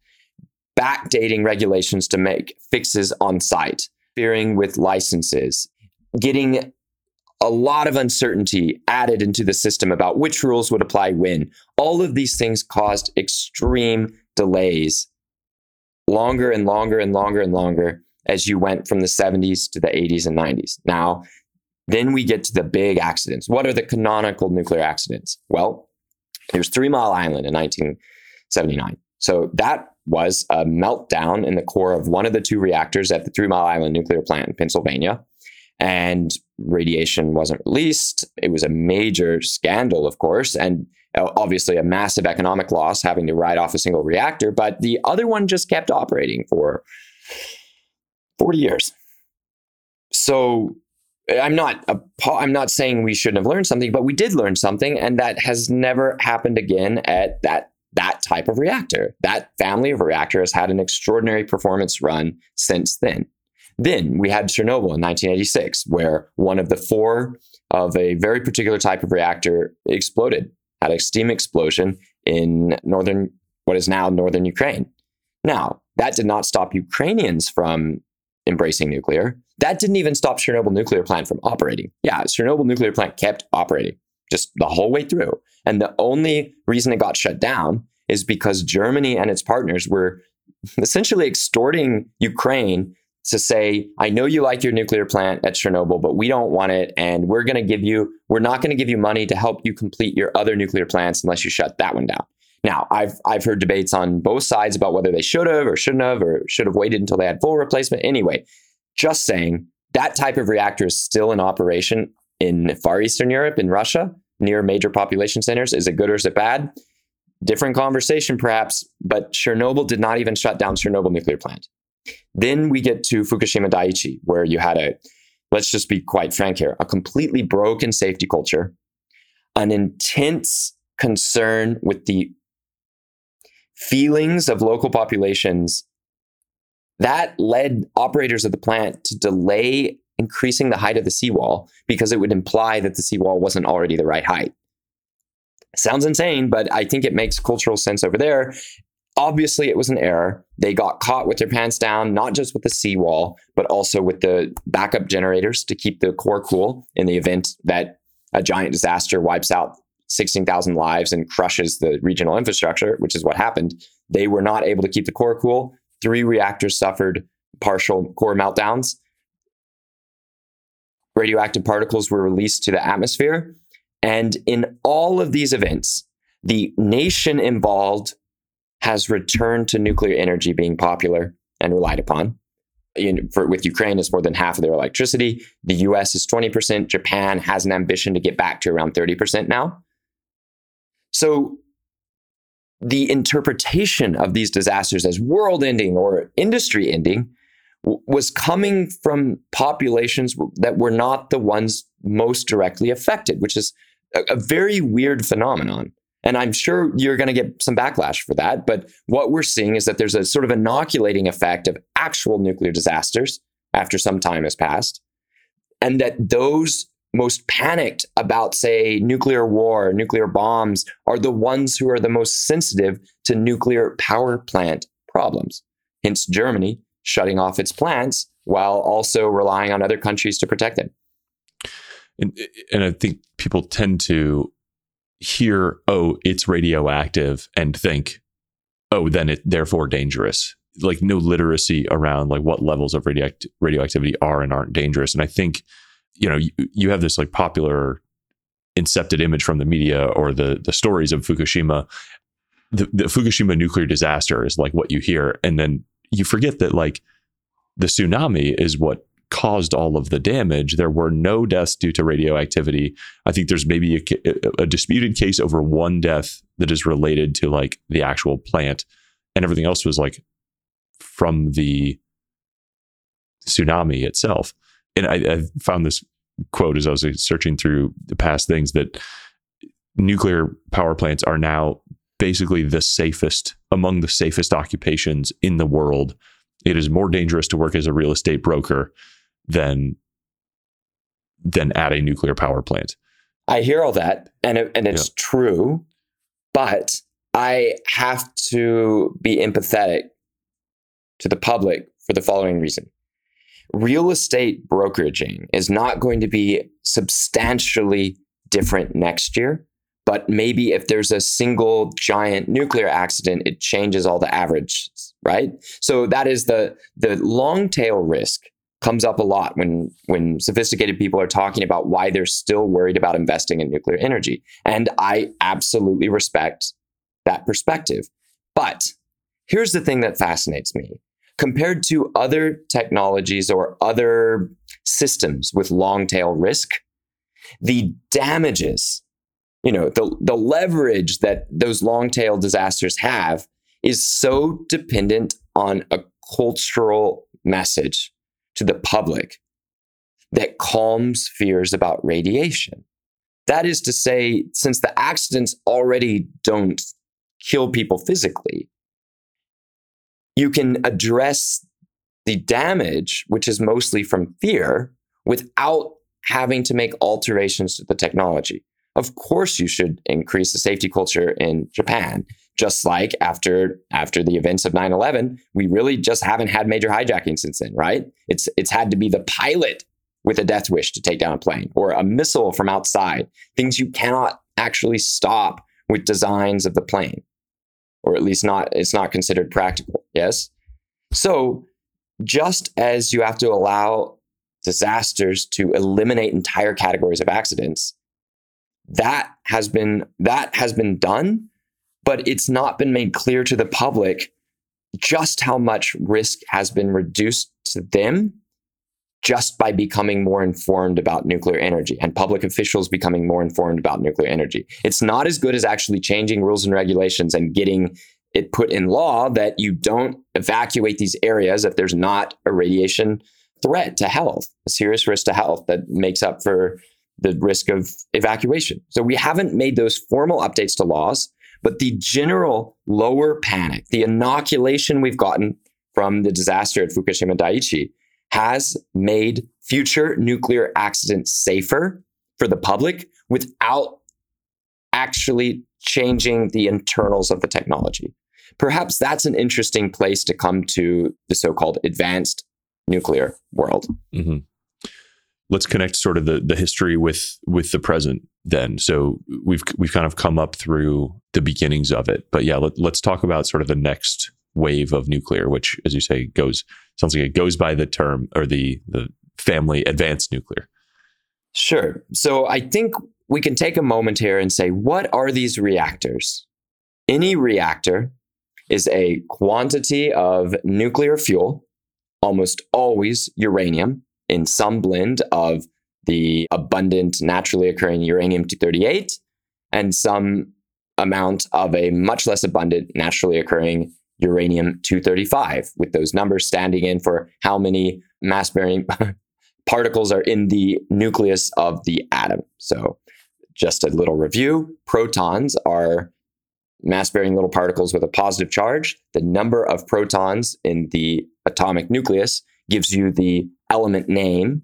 Backdating regulations to make fixes on site, fearing with licenses, getting a lot of uncertainty added into the system about which rules would apply when. All of these things caused extreme delays, longer and longer and longer and longer as you went from the 70s to the 80s and 90s. Now, then we get to the big accidents. What are the canonical nuclear accidents? Well, there's Three Mile Island in 1979. So that was a meltdown in the core of one of the two reactors at the Three Mile Island nuclear plant in Pennsylvania and radiation wasn't released. It was a major scandal, of course, and uh, obviously a massive economic loss having to write off a single reactor. But the other one just kept operating for 40 years. So I'm not I'm not saying we shouldn't have learned something, but we did learn something, and that has never happened again at that that type of reactor. That family of reactor has had an extraordinary performance run since then. Then we had Chernobyl in 1986, where one of the four of a very particular type of reactor exploded, had a steam explosion in northern, what is now northern Ukraine. Now, that did not stop Ukrainians from embracing nuclear. That didn't even stop Chernobyl nuclear plant from operating. Yeah, Chernobyl nuclear plant kept operating just the whole way through. And the only reason it got shut down is because Germany and its partners were essentially extorting Ukraine to say, I know you like your nuclear plant at Chernobyl, but we don't want it. And we're going to give you, we're not going to give you money to help you complete your other nuclear plants unless you shut that one down. Now, I've, I've heard debates on both sides about whether they should have or shouldn't have or should have waited until they had full replacement. Anyway, just saying that type of reactor is still in operation in Far Eastern Europe, in Russia, near major population centers. Is it good or is it bad? Different conversation, perhaps, but Chernobyl did not even shut down Chernobyl nuclear plant. Then we get to Fukushima Daiichi, where you had a, let's just be quite frank here, a completely broken safety culture, an intense concern with the feelings of local populations that led operators of the plant to delay increasing the height of the seawall because it would imply that the seawall wasn't already the right height. Sounds insane, but I think it makes cultural sense over there. Obviously, it was an error. They got caught with their pants down, not just with the seawall, but also with the backup generators to keep the core cool in the event that a giant disaster wipes out 16,000 lives and crushes the regional infrastructure, which is what happened. They were not able to keep the core cool. Three reactors suffered partial core meltdowns. Radioactive particles were released to the atmosphere. And in all of these events, the nation involved has returned to nuclear energy being popular and relied upon. For, with Ukraine, it's more than half of their electricity. The US is 20%. Japan has an ambition to get back to around 30% now. So the interpretation of these disasters as world ending or industry ending w- was coming from populations that were not the ones most directly affected, which is a, a very weird phenomenon. And I'm sure you're going to get some backlash for that. But what we're seeing is that there's a sort of inoculating effect of actual nuclear disasters after some time has passed. And that those most panicked about, say, nuclear war, nuclear bombs, are the ones who are the most sensitive to nuclear power plant problems. Hence, Germany shutting off its plants while also relying on other countries to protect it. And, and I think people tend to hear, oh, it's radioactive and think, oh, then it therefore dangerous. Like no literacy around like what levels of radioact- radioactivity are and aren't dangerous. And I think, you know, you, you have this like popular incepted image from the media or the the stories of Fukushima. The, the Fukushima nuclear disaster is like what you hear, and then you forget that like the tsunami is what caused all of the damage. There were no deaths due to radioactivity. I think there's maybe a, a, disputed case over one death that is related to like the actual plant, and everything else was like from the tsunami itself. And I, I found this quote as I was searching through the past things that nuclear power plants are now basically the safest among the safest occupations in the world. It is more dangerous to work as a real estate broker than than at a nuclear power plant. I hear all that, and it, and it's yeah. true, but I have to be empathetic to the public for the following reason. Real estate brokeraging is not going to be substantially different next year, but maybe if there's a single giant nuclear accident, it changes all the averages, right? So that is the the long tail risk comes up a lot when when sophisticated people are talking about why they're still worried about investing in nuclear energy. And I absolutely respect that perspective. But here's the thing that fascinates me. Compared to other technologies or other systems with long tail risk, the damages, you know, the, the leverage that those long tail disasters have is so dependent on a cultural message to the public that calms fears about radiation. That is to say, since the accidents already don't kill people physically, you can address the damage, which is mostly from fear, without having to make alterations to the technology. Of course, you should increase the safety culture in Japan. Just like after after the events of 9/11, we really just haven't had major hijacking since then, right? It's it's had to be the pilot with a death wish to take down a plane or a missile from outside, things you cannot actually stop with designs of the plane. Or at least not it's not considered practical. Yes? So, just as you have to allow disasters to eliminate entire categories of accidents, that has been that has been done but it's not been made clear to the public just how much risk has been reduced to them just by becoming more informed about nuclear energy and public officials becoming more informed about nuclear energy. It's not as good as actually changing rules and regulations and getting it put in law that you don't evacuate these areas if there's not a radiation threat to health, a serious risk to health that makes up for the risk of evacuation. So we haven't made those formal updates to laws, but the general lower panic, the inoculation we've gotten from the disaster at Fukushima Daiichi has made future nuclear accidents safer for the public without actually changing the internals of the technology. Perhaps that's an interesting place to come to the so called advanced nuclear world. Mm-hmm let's connect sort of the the history with with the present then. So we've we've kind of come up through the beginnings of it. But yeah let, let's talk about sort of the next wave of nuclear which as you say goes sounds like it goes by the term or the the family advanced nuclear. Sure. So i think we can take a moment here and say what are these reactors? Any reactor is a quantity of nuclear fuel almost always uranium in some blend of the abundant naturally occurring uranium 238 and some amount of a much less abundant naturally occurring uranium 235, with those numbers standing in for how many mass bearing particles are in the nucleus of the atom. So, just a little review protons are mass bearing little particles with a positive charge. The number of protons in the atomic nucleus gives you the element name.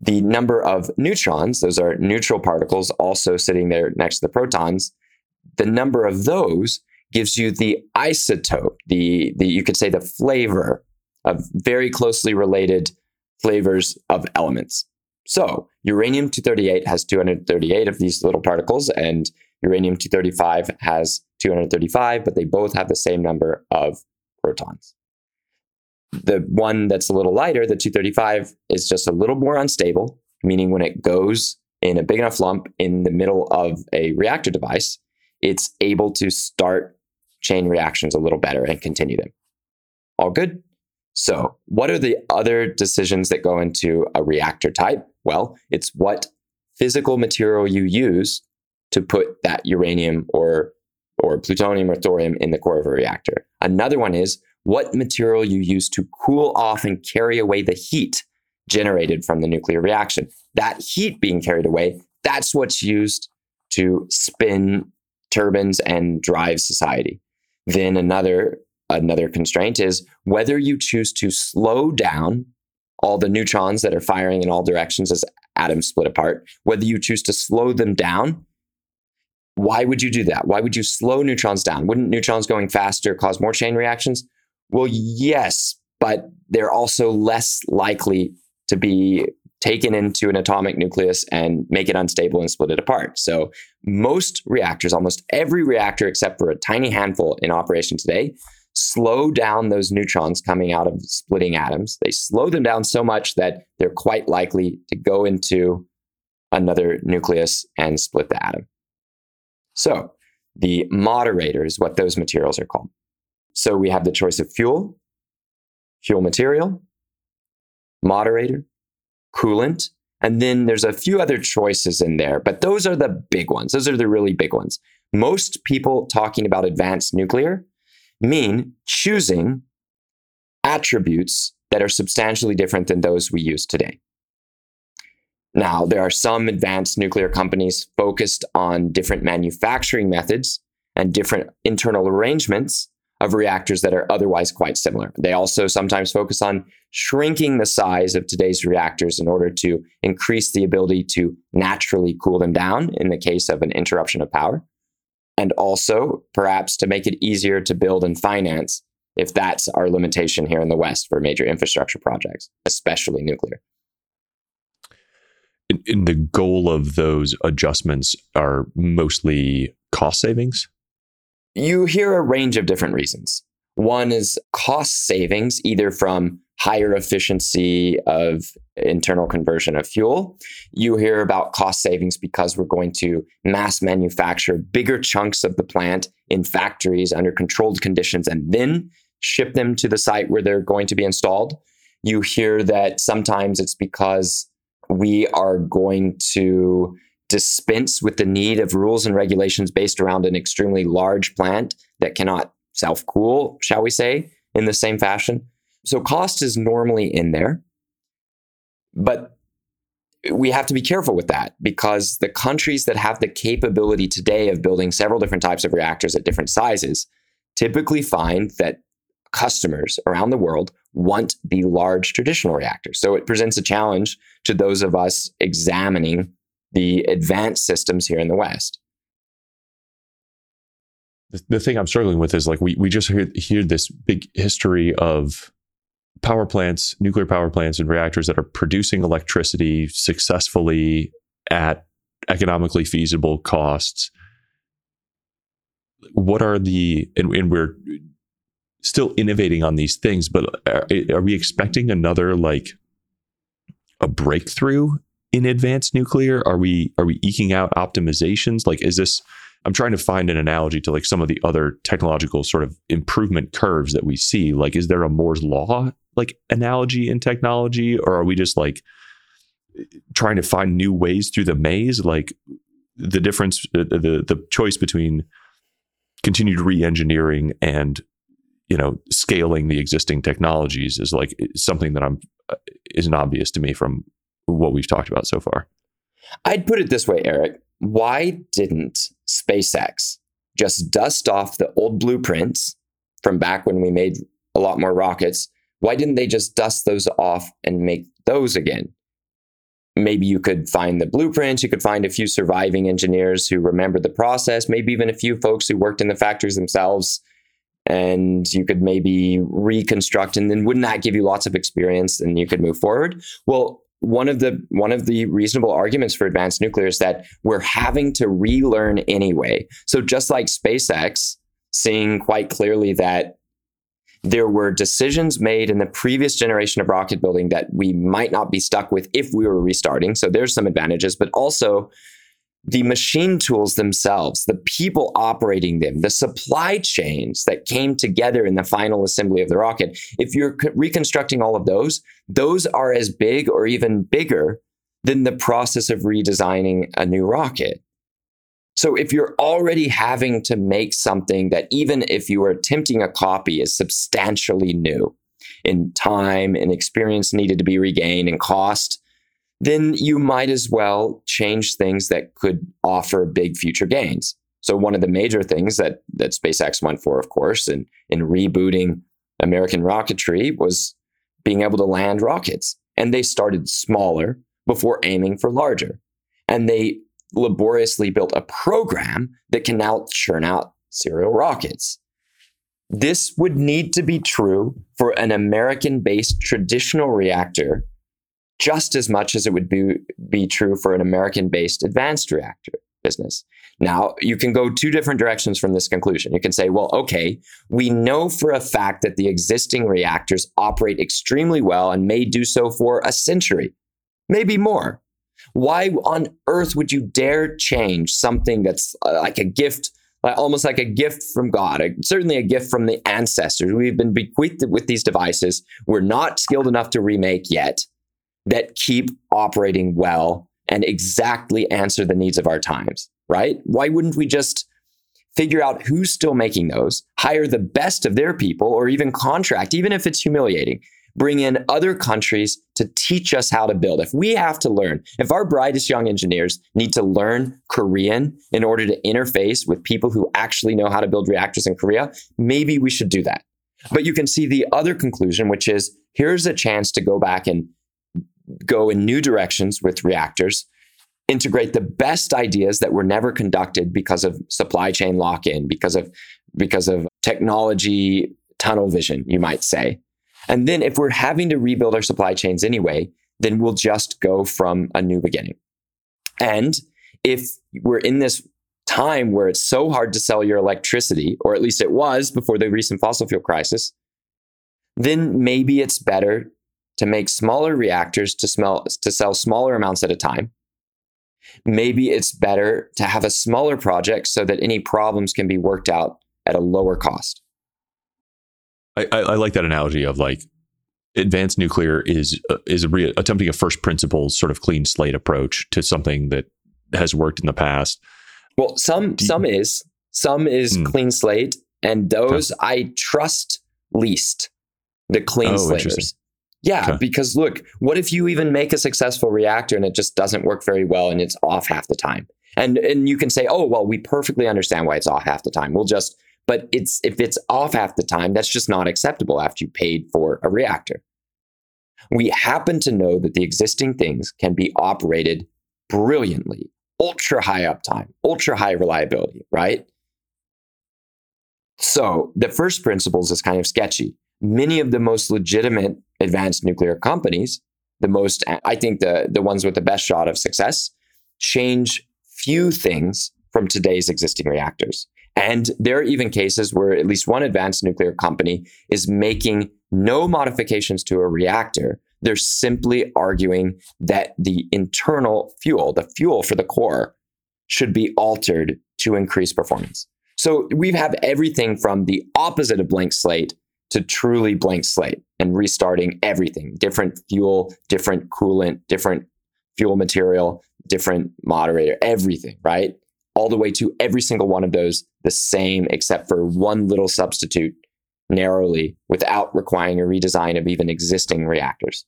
The number of neutrons, those are neutral particles also sitting there next to the protons, the number of those gives you the isotope, the, the you could say the flavor of very closely related flavors of elements. So uranium 238 has 238 of these little particles, and uranium 235 has 235, but they both have the same number of protons. The one that's a little lighter, the 235, is just a little more unstable, meaning when it goes in a big enough lump in the middle of a reactor device, it's able to start chain reactions a little better and continue them. All good? So, what are the other decisions that go into a reactor type? Well, it's what physical material you use to put that uranium or or plutonium or thorium in the core of a reactor. Another one is what material you use to cool off and carry away the heat generated from the nuclear reaction. That heat being carried away, that's what's used to spin turbines and drive society. Then another another constraint is whether you choose to slow down all the neutrons that are firing in all directions as atoms split apart, whether you choose to slow them down. Why would you do that? Why would you slow neutrons down? Wouldn't neutrons going faster cause more chain reactions? Well, yes, but they're also less likely to be taken into an atomic nucleus and make it unstable and split it apart. So, most reactors, almost every reactor except for a tiny handful in operation today, slow down those neutrons coming out of splitting atoms. They slow them down so much that they're quite likely to go into another nucleus and split the atom. So, the moderator is what those materials are called. So we have the choice of fuel, fuel material, moderator, coolant, and then there's a few other choices in there, but those are the big ones. Those are the really big ones. Most people talking about advanced nuclear mean choosing attributes that are substantially different than those we use today. Now, there are some advanced nuclear companies focused on different manufacturing methods and different internal arrangements of reactors that are otherwise quite similar. They also sometimes focus on shrinking the size of today's reactors in order to increase the ability to naturally cool them down in the case of an interruption of power. And also, perhaps, to make it easier to build and finance if that's our limitation here in the West for major infrastructure projects, especially nuclear. In, the goal of those adjustments are mostly cost savings? You hear a range of different reasons. One is cost savings, either from higher efficiency of internal conversion of fuel. You hear about cost savings because we're going to mass manufacture bigger chunks of the plant in factories under controlled conditions and then ship them to the site where they're going to be installed. You hear that sometimes it's because we are going to dispense with the need of rules and regulations based around an extremely large plant that cannot self cool, shall we say, in the same fashion. So cost is normally in there. But we have to be careful with that because the countries that have the capability today of building several different types of reactors at different sizes typically find that customers around the world want the large traditional reactors. So it presents a challenge to those of us examining the advanced systems here in the West. The, thing I'm struggling with is like we we just hear, hear this big history of power plants, nuclear power plants and reactors that are producing electricity successfully at economically feasible costs. What are the and, and we're still innovating on these things, but are, are we expecting another like a breakthrough in advanced nuclear? Are we are we eking out optimizations? Like, is this? I'm trying to find an analogy to like some of the other technological sort of improvement curves that we see. Like, is there a Moore's law like analogy in technology, or are we just like trying to find new ways through the maze? Like the difference, the the, the choice between continued re-engineering and you know scaling the existing technologies is like something that i'm uh, isn't obvious to me from what we've talked about so far. I'd put it this way eric. Why didn't spacex just dust off the old blueprints from back when we made a lot more rockets? Why didn't they just dust those off and make those again? Maybe you could find the blueprints you could find a few surviving engineers who remember the process maybe even a few folks who worked in the factories themselves and you could maybe reconstruct and then wouldn't that give you lots of experience and you could move forward? Well one of the one of the reasonable arguments for advanced nuclear is that we're having to relearn anyway. So just like SpaceX seeing quite clearly that there were decisions made in the previous generation of rocket building that we might not be stuck with if we were restarting. So there's some advantages but also the machine tools themselves, the people operating them, the supply chains that came together in the final assembly of the rocket, if you're reconstructing all of those, those are as big or even bigger than the process of redesigning a new rocket. So if you're already having to make something that even if you are attempting a copy is substantially new in time and experience needed to be regained and cost, then you might as well change things that could offer big future gains. So one of the major things that that SpaceX went for, of course, in, in rebooting American rocketry was being able to land rockets. And they started smaller before aiming for larger. And they laboriously built a program that can now churn out serial rockets. This would need to be true for an American based traditional reactor just as much as it would be, be true for an American based advanced reactor business. Now, you can go two different directions from this conclusion. You can say, well, okay, we know for a fact that the existing reactors operate extremely well and may do so for a century, maybe more. Why on earth would you dare change something that's uh, like a gift, almost like a gift from God, certainly a gift from the ancestors? We've been bequeathed with these devices. We're not skilled enough to remake yet that keep operating well and exactly answer the needs of our times, right? Why wouldn't we just figure out who's still making those, hire the best of their people, or even contract, even if it's humiliating, bring in other countries to teach us how to build. If we have to learn, if our brightest young engineers need to learn Korean in order to interface with people who actually know how to build reactors in Korea, maybe we should do that. But you can see the other conclusion, which is here's a chance to go back and go in new directions with reactors, integrate the best ideas that were never conducted because of supply chain lock in, because of because of technology tunnel vision, you might say. And then if we're having to rebuild our supply chains anyway, then we'll just go from a new beginning. And if we're in this time where it's so hard to sell your electricity, or at least it was before the recent fossil fuel crisis, then maybe it's better to make smaller reactors to, smell, to sell smaller amounts at a time. Maybe it's better to have a smaller project so that any problems can be worked out at a lower cost. I, I, like that analogy of like advanced nuclear is uh, is re- attempting a first principles sort of clean slate approach to something that has worked in the past. Well, some some is some is mm. clean slate, and those okay. I trust least the clean oh, slaters. Yeah, okay. because look, what if you even make a successful reactor and it just doesn't work very well and it's off half the time? And and you can say, "Oh, well, we perfectly understand why it's off half the time. We'll just but it's if it's off half the time, that's just not acceptable after you paid for a reactor. We happen to know that the existing things can be operated brilliantly, ultra high uptime, ultra high reliability, right? So the first principles is kind of sketchy. Many of the most legitimate advanced nuclear companies, the most, I think the, the ones with the best shot of success, change few things from today's existing reactors. And there are even cases where at least one advanced nuclear company is making no modifications to a reactor. They're simply arguing that the internal fuel, the fuel for the core, should be altered to increase performance. So we have everything from the opposite of blank slate to truly blank slate and restarting everything different fuel, different coolant, different fuel material, different moderator, everything, right? all the way to every single one of those the same, except for one little substitute narrowly without requiring a redesign of even existing reactors.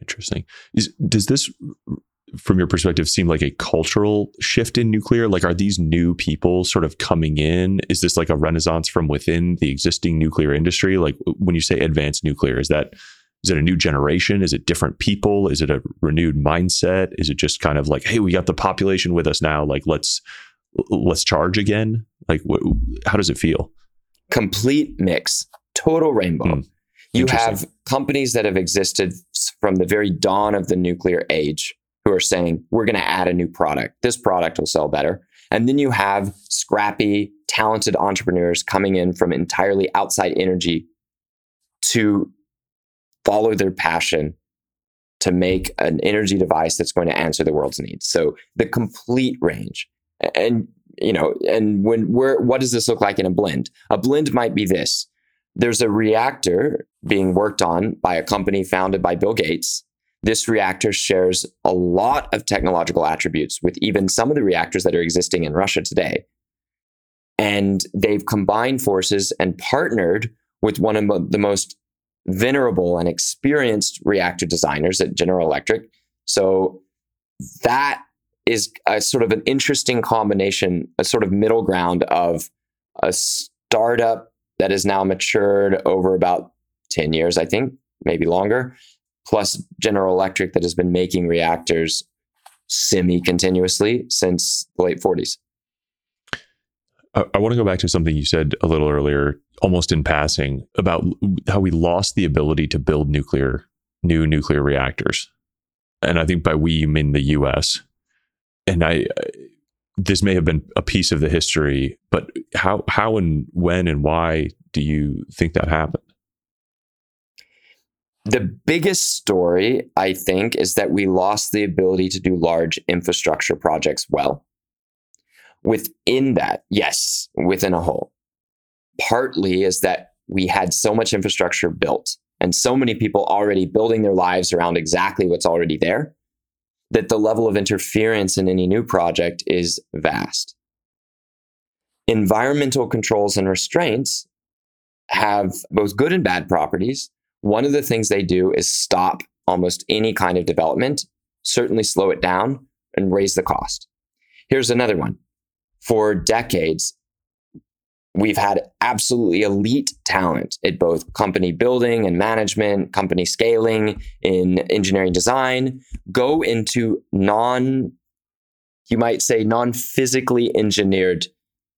Interesting. Is, does this, from your perspective, seem like a cultural shift in nuclear? Like, are these new people sort of coming in? Is this like a renaissance from within the existing nuclear industry? Like, when you say advanced nuclear, is that is it a new generation? Is it different people? Is it a renewed mindset? Is it just kind of like, hey, we got the population with us now. Like, let's let's charge again. Like, wh- how does it feel? Complete mix, total rainbow. Mm, you have companies that have existed from the very dawn of the nuclear age who are saying, we're going to add a new product. This product will sell better. And then you have scrappy, talented entrepreneurs coming in from entirely outside energy to follow their passion to make an energy device that's going to answer the world's needs. So the complete range. And you know, and when we're what does this look like in a blend? A blend might be this. There's a reactor being worked on by a company founded by Bill Gates. This reactor shares a lot of technological attributes with even some of the reactors that are existing in Russia today. And they've combined forces and partnered with one of the most venerable and experienced reactor designers at General Electric. So that is a sort of an interesting combination, a sort of middle ground of a startup that is now matured over about 10 years, I think, maybe longer, plus General Electric that has been making reactors semi continuously since the late 40s. I, I want to go back to something you said a little earlier, almost in passing, about how we lost the ability to build nuclear, new nuclear reactors. And I think by we, you mean the US. And I, this may have been a piece of the history, but how, how and when and why do you think that happened? The biggest story, I think, is that we lost the ability to do large infrastructure projects well within that, yes, within a whole. Partly is that we had so much infrastructure built and so many people already building their lives around exactly what's already there that the level of interference in any new project is vast. Environmental controls and restraints have both good and bad properties. One of the things they do is stop almost any kind of development, certainly slow it down and raise the cost. Here's another one. For decades, we've had absolutely elite talent at both company building and management, company scaling, in engineering design, go into non, you might say, non physically engineered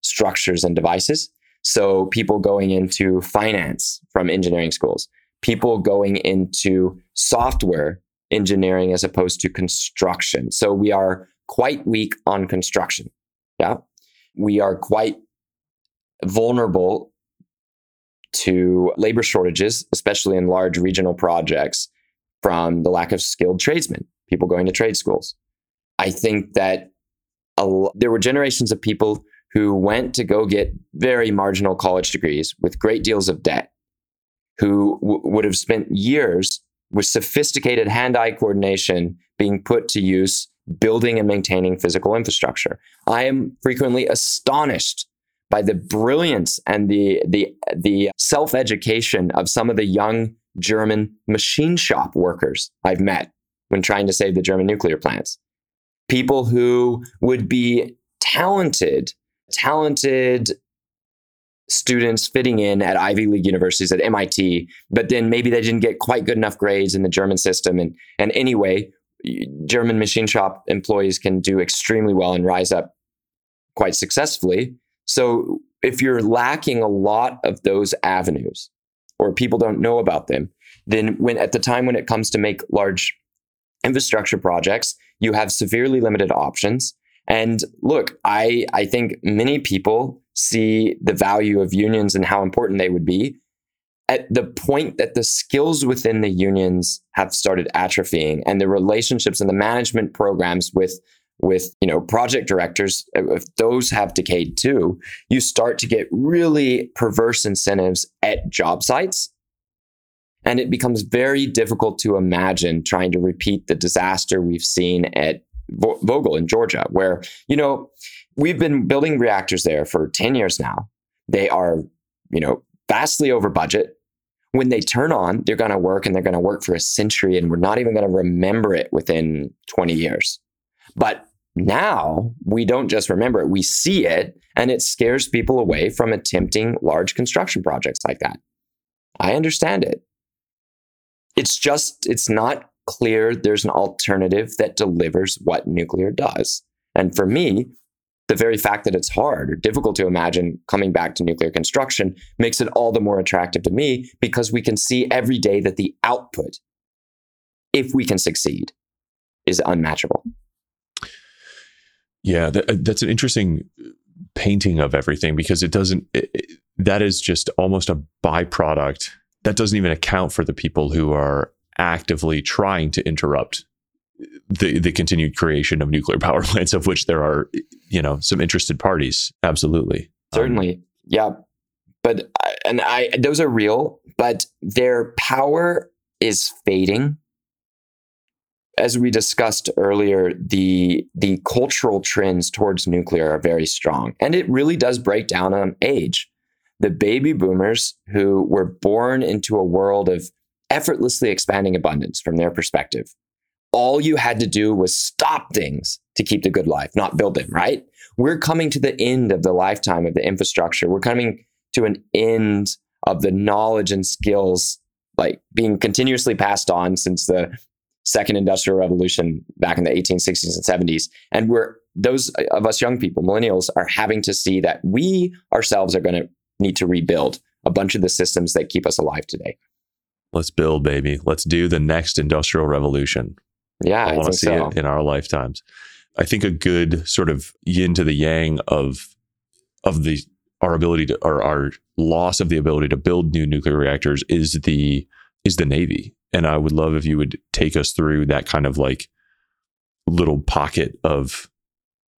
structures and devices. So people going into finance from engineering schools, people going into software engineering as opposed to construction. So we are quite weak on construction. Yeah. We are quite vulnerable to labor shortages, especially in large regional projects from the lack of skilled tradesmen, people going to trade schools. I think that there were generations of people who went to go get very marginal college degrees with great deals of debt, who w- would have spent years with sophisticated hand eye coordination being put to use building and maintaining physical infrastructure. I am frequently astonished by the brilliance and the the the self-education of some of the young German machine shop workers I've met when trying to save the German nuclear plants. People who would be talented talented students fitting in at Ivy League universities at MIT, but then maybe they didn't get quite good enough grades in the German system. And, and anyway, German machine shop employees can do extremely well and rise up quite successfully. So if you're lacking a lot of those avenues or people don't know about them, then when at the time when it comes to make large infrastructure projects, you have severely limited options and look, I, I think many people see the value of unions and how important they would be at the point that the skills within the unions have started atrophying and the relationships and the management programs with with you know project directors uh, if those have decayed too you start to get really perverse incentives at job sites. And it becomes very difficult to imagine trying to repeat the disaster we've seen at Vogtle in Georgia, where, you know, we've been building reactors there for 10 years now. They are, you know, vastly over budget. When they turn on, they're going to work and they're going to work for a century, and we're not even going to remember it within 20 years. But now we don't just remember it, we see it, and it scares people away from attempting large construction projects like that. I understand it. It's just, it's not clear there's an alternative that delivers what nuclear does. And for me, the very fact that it's hard or difficult to imagine coming back to nuclear construction makes it all the more attractive to me because we can see every day that the output, if we can succeed, is unmatchable. Yeah, that, uh, that's an interesting painting of everything because it doesn't, it, it, that is just almost a byproduct. That doesn't even account for the people who are actively trying to interrupt the the continued creation of nuclear power plants, of which there are, you know, some interested parties. Absolutely, certainly, um, yeah. But and I those are real, but their power is fading. As we discussed earlier, the the cultural trends towards nuclear are very strong, and it really does break down on age. The baby boomers who were born into a world of effortlessly expanding abundance from their perspective. All you had to do was stop things to keep the good life, not build them, right? We're coming to the end of the lifetime of the infrastructure. We're coming to an end of the knowledge and skills like being continuously passed on since the second industrial revolution back in the 1860s and 70s. And we're those of us young people, millennials, are having to see that we ourselves are going to need to rebuild a bunch of the systems that keep us alive today. Let's build, baby. Let's do the next industrial revolution. Yeah, I, I want to see so. it in our lifetimes. I think a good sort of yin to the yang of of the our ability to or our loss of the ability to build new nuclear reactors is the is the Navy. And I would love if you would take us through that kind of like little pocket of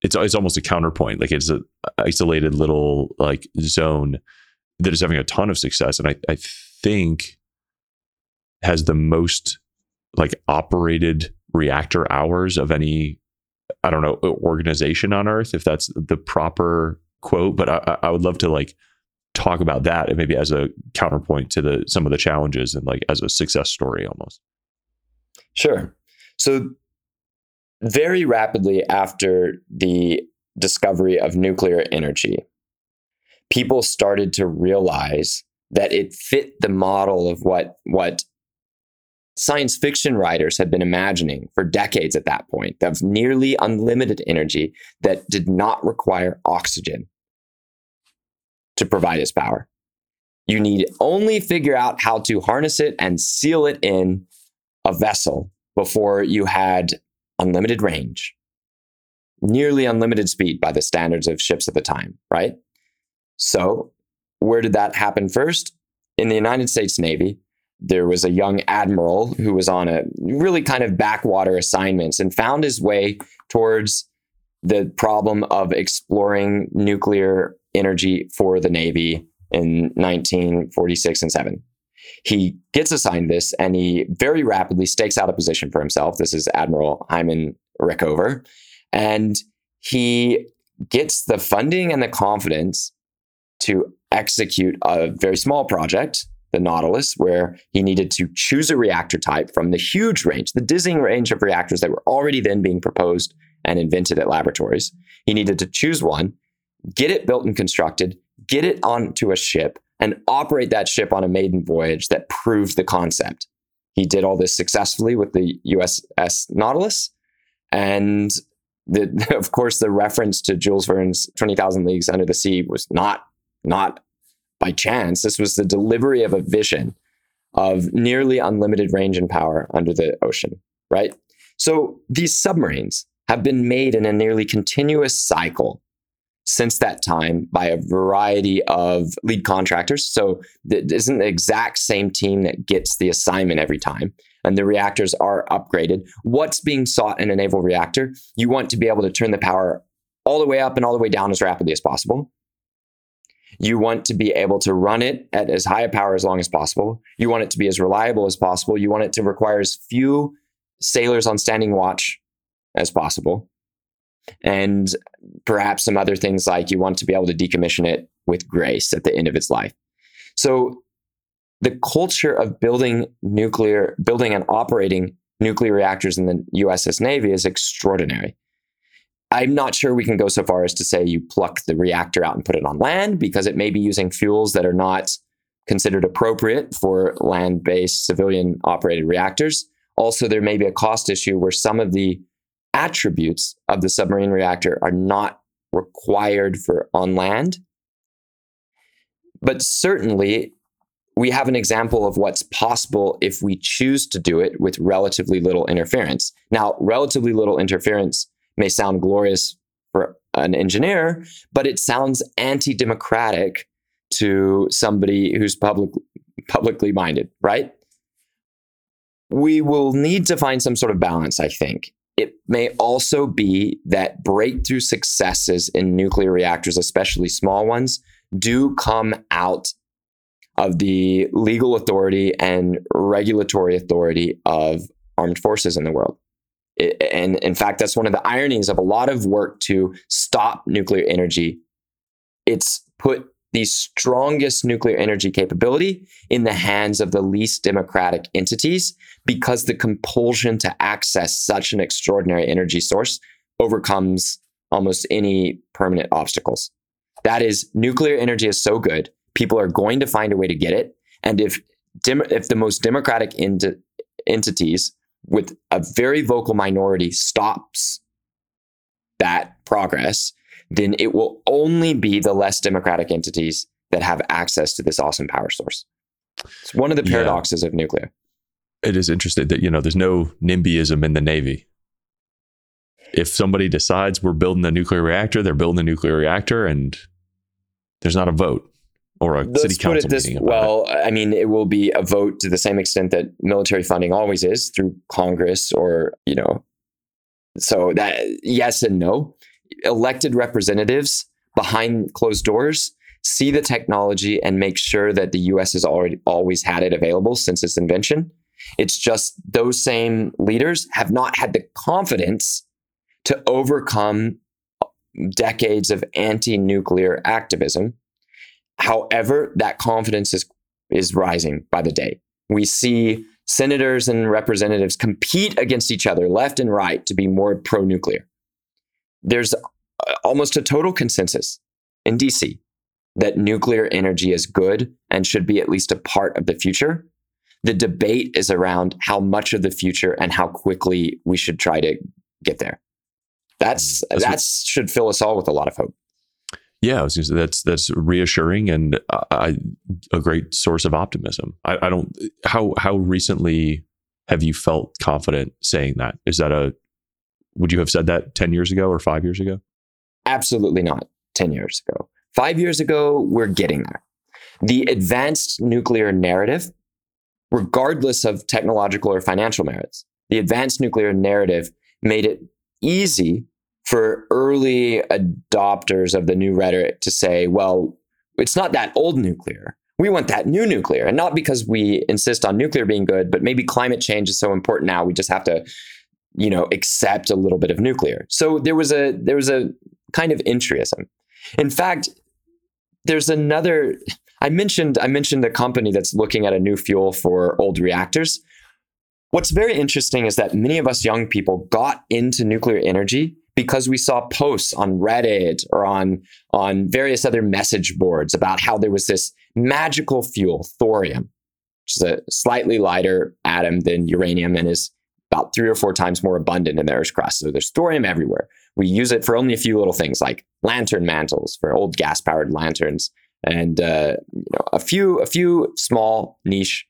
it's it's almost a counterpoint. Like it's a isolated little like zone that is having a ton of success. And I, I think has the most like operated reactor hours of any I don't know organization on Earth, if that's the proper quote. But I, I would love to like talk about that and maybe as a counterpoint to the some of the challenges and like as a success story almost. Sure. So very rapidly after the discovery of nuclear energy, people started to realize that it fit the model of what what science fiction writers had been imagining for decades at that point of nearly unlimited energy that did not require oxygen to provide its power. You need only figure out how to harness it and seal it in a vessel before you had unlimited range, nearly unlimited speed by the standards of ships at the time, right? So, where did that happen first? In the United States Navy, there was a young admiral who was on a really kind of backwater assignments and found his way towards the problem of exploring nuclear energy for the Navy in 1946 and 7. He gets assigned this and he very rapidly stakes out a position for himself. This is Admiral Hyman Rickover. And he gets the funding and the confidence to execute a very small project the Nautilus, where he needed to choose a reactor type from the huge range, the dizzying range of reactors that were already then being proposed and invented at laboratories. He needed to choose one, get it built and constructed, get it onto a ship, and operate that ship on a maiden voyage that proved the concept. He did all this successfully with the USS Nautilus. And the, of course, the reference to Jules Verne's 20,000 Leagues Under the Sea was not, not by chance. This was the delivery of a vision of nearly unlimited range and power under the ocean, right? So these submarines have been made in a nearly continuous cycle since that time by a variety of lead contractors. So it isn't the exact same team that gets the assignment every time. And the reactors are upgraded. What's being sought in a naval reactor? You want to be able to turn the power all the way up and all the way down as rapidly as possible. You want to be able to run it at as high a power as long as possible. You want it to be as reliable as possible. You want it to require as few sailors on standing watch as possible. And perhaps some other things like you want to be able to decommission it with grace at the end of its life. So the culture of building nuclear, building and operating nuclear reactors in the USS Navy is extraordinary. I'm not sure we can go so far as to say you pluck the reactor out and put it on land because it may be using fuels that are not considered appropriate for land based civilian operated reactors. Also, there may be a cost issue where some of the attributes of the submarine reactor are not required for on land. But certainly, we have an example of what's possible if we choose to do it with relatively little interference. Now, relatively little interference may sound glorious for an engineer, but it sounds anti democratic to somebody who's public, publicly minded, right? We will need to find some sort of balance, I think. It may also be that breakthrough successes in nuclear reactors, especially small ones, do come out of the legal authority and regulatory authority of armed forces in the world and in fact, that's one of the ironies of a lot of work to stop nuclear energy. It's put the strongest nuclear energy capability in the hands of the least democratic entities because the compulsion to access such an extraordinary energy source overcomes almost any permanent obstacles. That is, nuclear energy is so good, people are going to find a way to get it. And if, dem- if the most democratic ent- entities with a very vocal minority stops that progress, then it will only be the less democratic entities that have access to this awesome power source. It's one of the paradoxes yeah. of nuclear. It is interesting that, you know, there's no NIMBYism in the Navy. If somebody decides we're building a nuclear reactor, they're building a nuclear reactor and there's not a vote or a Let's city council this, meeting? well, it? I mean, it will be a vote to the same extent that military funding always is through Congress or, you know, so that yes and no. Elected representatives behind closed doors see the technology and make sure that the US has already always had it available since its invention. It's just those same leaders have not had the confidence to overcome decades of anti nuclear activism However, that confidence is, is rising by the day. We see senators and representatives compete against each other left and right to be more pro nuclear. There's almost a total consensus in DC that nuclear energy is good and should be at least a part of the future. The debate is around how much of the future and how quickly we should try to get there. That's, mm, that's that should fill us all with a lot of hope. Yeah, say, that's that's reassuring and uh, a great source of optimism. I, I don't how how recently have you felt confident saying that? Is that a would you have said that 10 years ago or 5 years ago? Absolutely not 10 years ago. 5 years ago we're getting there. The advanced nuclear narrative regardless of technological or financial merits. The advanced nuclear narrative made it easy for early adopters of the new rhetoric to say, well, it's not that old nuclear. We want that new nuclear. And not because we insist on nuclear being good, but maybe climate change is so important now we just have to, you know, accept a little bit of nuclear. So there was a there was a kind of entryism. In fact, there's another I mentioned I mentioned a company that's looking at a new fuel for old reactors. What's very interesting is that many of us young people got into nuclear energy because we saw posts on Reddit or on, on various other message boards about how there was this magical fuel, thorium, which is a slightly lighter atom than uranium and is about three or four times more abundant in the Earth's crust. So there's thorium everywhere. We use it for only a few little things like lantern mantles for old gas powered lanterns and uh, you know, a few a few small niche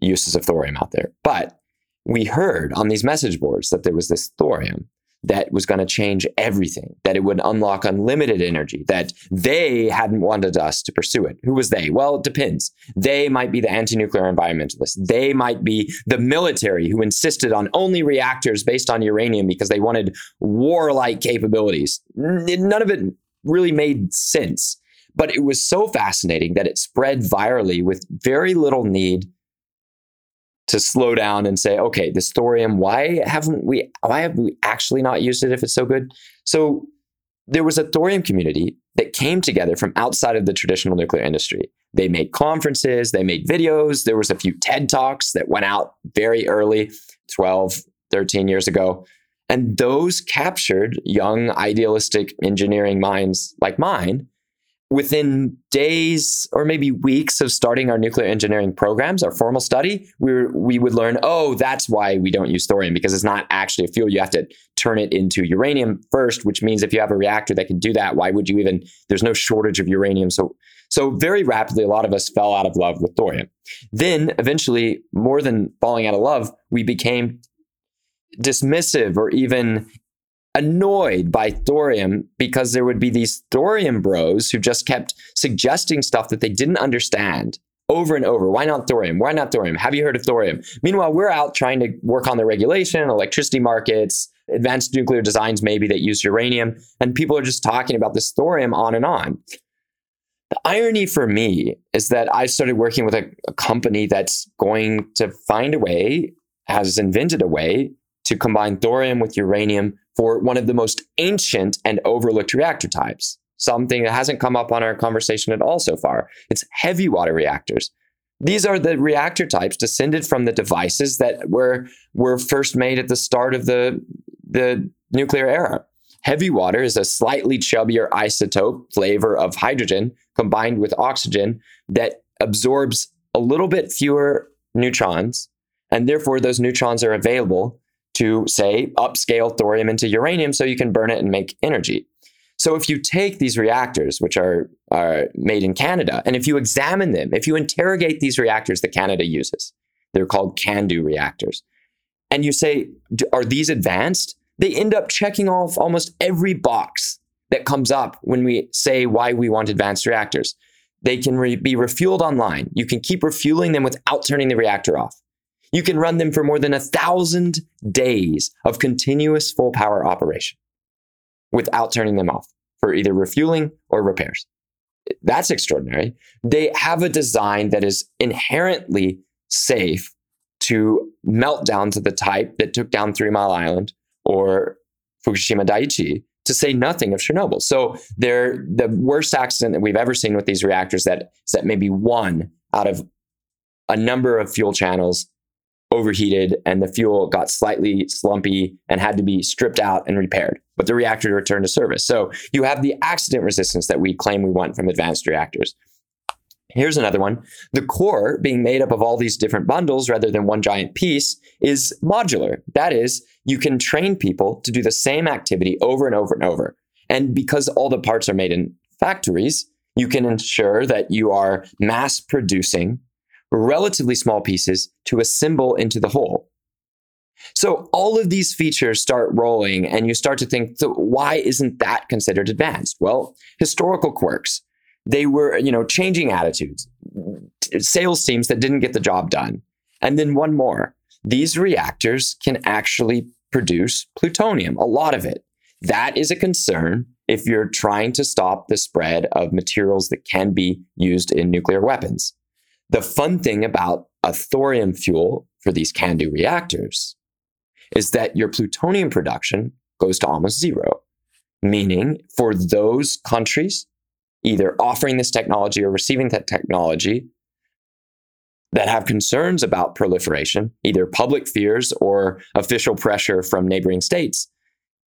uses of thorium out there. But we heard on these message boards that there was this thorium that was going to change everything, that it would unlock unlimited energy, that they hadn't wanted us to pursue it. Who was they? Well, it depends. They might be the anti nuclear environmentalists. They might be the military who insisted on only reactors based on uranium because they wanted warlike capabilities. None of it really made sense. But it was so fascinating that it spread virally with very little need to slow down and say, okay, this thorium, why haven't we, why have we actually not used it if it's so good? So there was a thorium community that came together from outside of the traditional nuclear industry. They made conferences, they made videos. There was a few TED Talks that went out very early, 12, 13 years ago. And those captured young, idealistic engineering minds like mine within days or maybe weeks of starting our nuclear engineering programs, our formal study, we we would learn, oh, that's why we don't use thorium because it's not actually a fuel. You have to turn it into uranium first, which means if you have a reactor that can do that, why would you even? There's no shortage of uranium, so so very rapidly, a lot of us fell out of love with thorium. Then eventually, more than falling out of love, we became dismissive or even annoyed by thorium because there would be these thorium bros who just kept suggesting stuff that they didn't understand over and over. Why not thorium? Why not thorium? Have you heard of thorium? Meanwhile, we're out trying to work on the regulation, electricity markets, advanced nuclear designs maybe that use uranium, and people are just talking about this thorium on and on. The irony for me is that I started working with a, a company that's going to find a way, has invented a way to combine thorium with uranium for one of the most ancient and overlooked reactor types, something that hasn't come up on our conversation at all so far. It's heavy water reactors. These are the reactor types descended from the devices that were, were first made at the start of the, the nuclear era. Heavy water is a slightly chubbier isotope flavor of hydrogen combined with oxygen that absorbs a little bit fewer neutrons, and therefore those neutrons are available to say upscale thorium into uranium so you can burn it and make energy. So if you take these reactors, which are, are made in Canada, and if you examine them, if you interrogate these reactors that Canada uses, they're called CANDU reactors, and you say, are these advanced? They end up checking off almost every box that comes up when we say why we want advanced reactors. They can re- be refueled online. You can keep refueling them without turning the reactor off. You can run them for more than a thousand days of continuous full power operation without turning them off for either refueling or repairs. That's extraordinary. They have a design that is inherently safe to melt down to the type that took down Three Mile Island or Fukushima Daiichi to say nothing of Chernobyl. So they're the worst accident that we've ever seen with these reactors that is that maybe one out of a number of fuel channels overheated and the fuel got slightly slumpy and had to be stripped out and repaired, but the reactor returned to service. So you have the accident resistance that we claim we want from advanced reactors. Here's another one. The core, being made up of all these different bundles rather than one giant piece, is modular. That is, you can train people to do the same activity over and over and over. And because all the parts are made in factories, you can ensure that you are mass producing relatively small pieces to assemble into the whole. So all of these features start rolling, and you start to think, so why isn't that considered advanced? Well, historical quirks. They were, you know, changing attitudes, sales teams that didn't get the job done. And then one more. These reactors can actually produce plutonium, a lot of it. That is a concern if you're trying to stop the spread of materials that can be used in nuclear weapons. The fun thing about a thorium fuel for these CANDU reactors is that your plutonium production goes to almost zero, meaning for those countries either offering this technology or receiving that technology that have concerns about proliferation, either public fears or official pressure from neighboring states,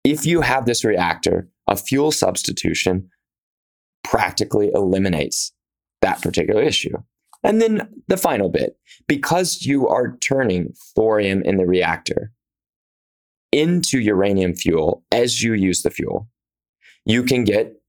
if you have this reactor, a fuel substitution practically eliminates that particular issue. And then the final bit because you are turning thorium in the reactor into uranium fuel as you use the fuel, you can get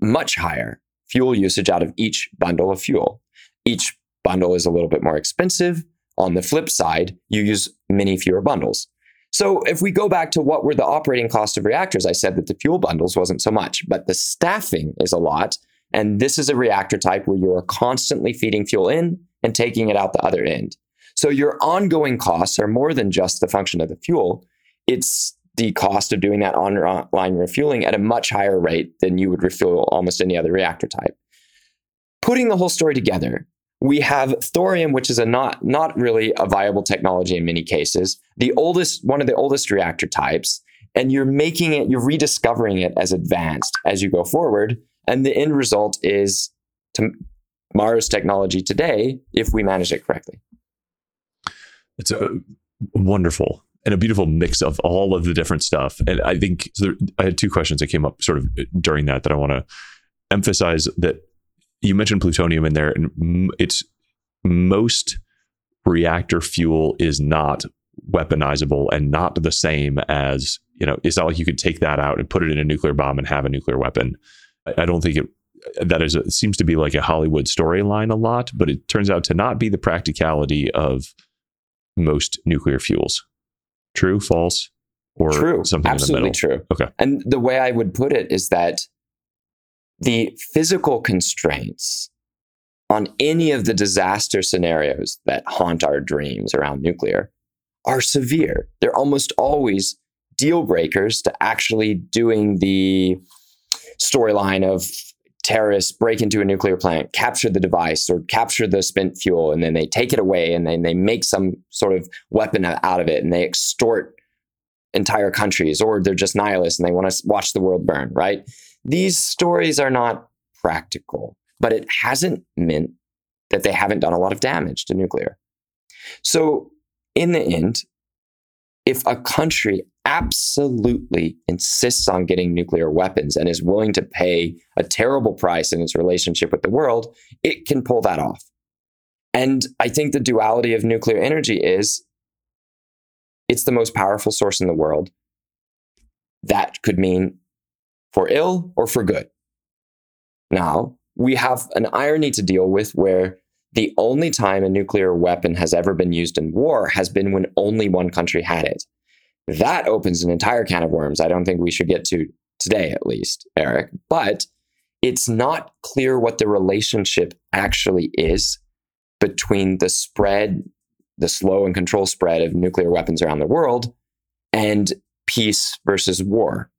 much higher fuel usage out of each bundle of fuel. Each bundle is a little bit more expensive. On the flip side, you use many fewer bundles. So if we go back to what were the operating costs of reactors, I said that the fuel bundles wasn't so much, but the staffing is a lot. And this is a reactor type where you are constantly feeding fuel in and taking it out the other end. So your ongoing costs are more than just the function of the fuel. It's the cost of doing that online refueling at a much higher rate than you would refuel almost any other reactor type. Putting the whole story together, we have thorium, which is a not not really a viable technology in many cases, the oldest one of the oldest reactor types, and you're making it, you're rediscovering it as advanced as you go forward, and the end result is tomorrow's technology today if we manage it correctly. It's a wonderful and a beautiful mix of all of the different stuff. And I think so there, I had two questions that came up sort of uh, during that that I want to emphasize that you mentioned plutonium in there, and it's most reactor fuel is not weaponizable and not the same as you know. It's not like you could take that out and put it in a nuclear bomb and have a nuclear weapon. I, I don't think it that is a, it seems to be like a Hollywood storyline a lot, but it turns out to not be the practicality of most nuclear fuels. True, false, or true, something absolutely true. Okay. And the way I would put it is that the physical constraints on any of the disaster scenarios that haunt our dreams around nuclear are severe. They're almost always deal breakers to actually doing the storyline of terrorists break into a nuclear plant, capture the device or capture the spent fuel, and then they take it away and then they make some sort of weapon out of it and they extort entire countries, or they're just nihilists and they want to watch the world burn, right? These stories are not practical, but it hasn't meant that they haven't done a lot of damage to nuclear. So, in the end, if a country absolutely insists on getting nuclear weapons and is willing to pay a terrible price in its relationship with the world, it can pull that off. And I think the duality of nuclear energy is it's the most powerful source in the world. That could mean for ill or for good. Now, we have an irony to deal with where the only time a nuclear weapon has ever been used in war has been when only one country had it. That opens an entire can of worms I don't think we should get to today, at least, Eric. But it's not clear what the relationship actually is between the spread, the slow and control spread of nuclear weapons around the world and peace versus war.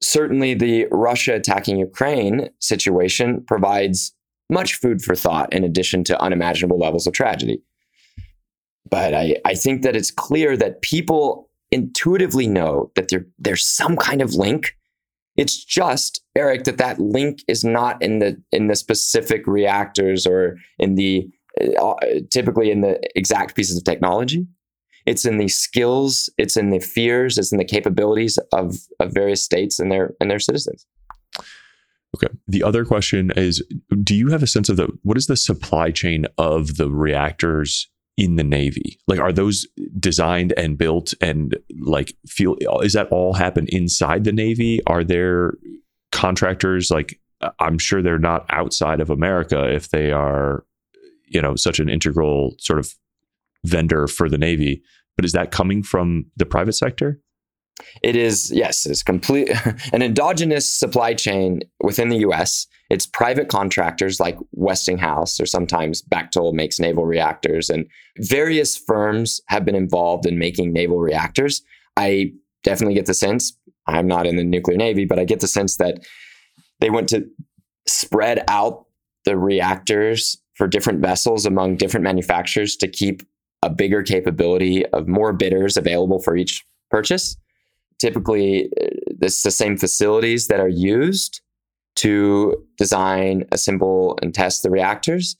Certainly, the Russia attacking Ukraine situation provides much food for thought in addition to unimaginable levels of tragedy. But I, I think that it's clear that people intuitively know that there, there's some kind of link. It's just, Eric, that that link is not in the in the specific reactors or in the uh, typically in the exact pieces of technology. It's in the skills, it's in the fears, it's in the capabilities of, of various states and their and their citizens. Okay. The other question is do you have a sense of the what is the supply chain of the reactors in the Navy? Like are those designed and built and like feel is that all happen inside the Navy? Are there contractors like I'm sure they're not outside of America if they are you know such an integral sort of vendor for the Navy. But is that coming from the private sector? It is, yes, it's complete an endogenous supply chain within the US. It's private contractors like Westinghouse or sometimes Bechtel makes naval reactors, and various firms have been involved in making naval reactors. I definitely get the sense, I'm not in the nuclear navy, but I get the sense that they want to spread out the reactors for different vessels among different manufacturers to keep a bigger capability of more bidders available for each purchase. Typically, uh, it's the same facilities that are used to design, assemble, and test the reactors.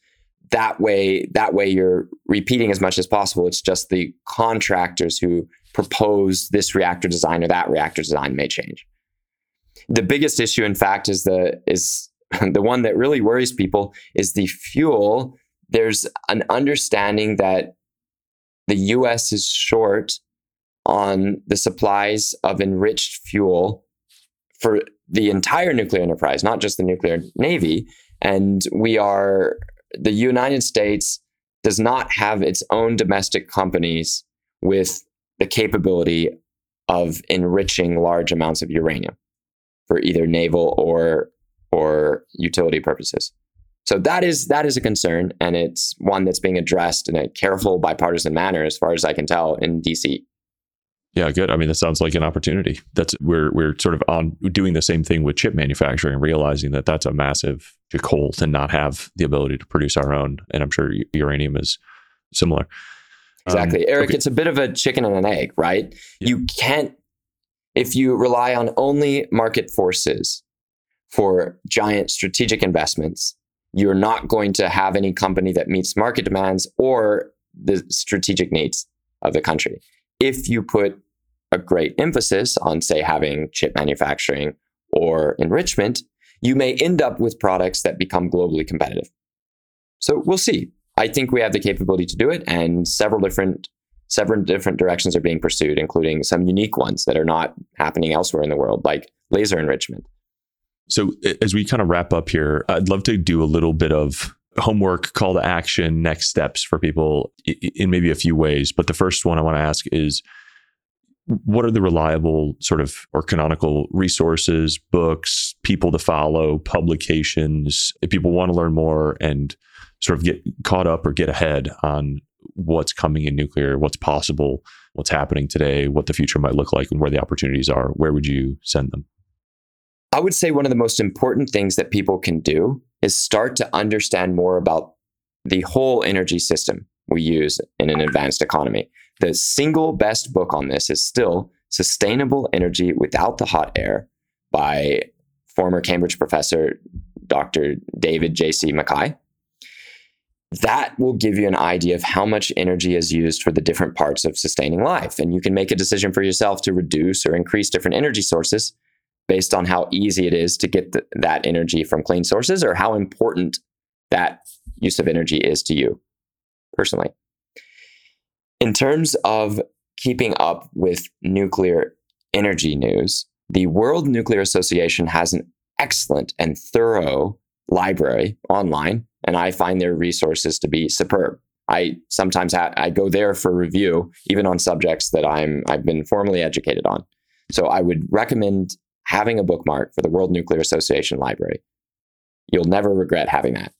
That way, that way you're repeating as much as possible. It's just the contractors who propose this reactor design or that reactor design may change. The biggest issue, in fact, is the is the one that really worries people is the fuel. There's an understanding that the US is short on the supplies of enriched fuel for the entire nuclear enterprise, not just the nuclear navy. And we are, the United States does not have its own domestic companies with the capability of enriching large amounts of uranium for either naval or or utility purposes. So that is that is a concern, and it's one that's being addressed in a careful, bipartisan manner, as far as I can tell, in DC. Yeah, good. I mean, that sounds like an opportunity. That's we're we're sort of on doing the same thing with chip manufacturing, realizing that that's a massive hole to not have the ability to produce our own. And I'm sure uranium is similar. Exactly, um, Eric. Okay. It's a bit of a chicken and an egg, right? Yeah. You can't if you rely on only market forces for giant strategic investments you're not going to have any company that meets market demands or the strategic needs of the country. If you put a great emphasis on, say, having chip manufacturing or enrichment, you may end up with products that become globally competitive. So we'll see. I think we have the capability to do it, and several different several different directions are being pursued, including some unique ones that are not happening elsewhere in the world, like laser enrichment. So as we kind of wrap up here, I'd love to do a little bit of homework, call to action, next steps for people in maybe a few ways. But the first one I want to ask is what are the reliable sort of or canonical resources, books, people to follow, publications, if people want to learn more and sort of get caught up or get ahead on what's coming in nuclear, what's possible, what's happening today, what the future might look like, and where the opportunities are, where would you send them? I would say one of the most important things that people can do is start to understand more about the whole energy system we use in an advanced economy. The single best book on this is still Sustainable Energy Without the Hot Air by former Cambridge professor Dr. David J.C. MacKay. That will give you an idea of how much energy is used for the different parts of sustaining life. And you can make a decision for yourself to reduce or increase different energy sources based on how easy it is to get the, that energy from clean sources or how important that use of energy is to you personally. In terms of keeping up with nuclear energy news, the World Nuclear Association has an excellent and thorough library online, and I find their resources to be superb. I sometimes ha- I go there for review, even on subjects that I'm I've been formally educated on. So I would recommend having a bookmark for the World Nuclear Association library. You'll never regret having that.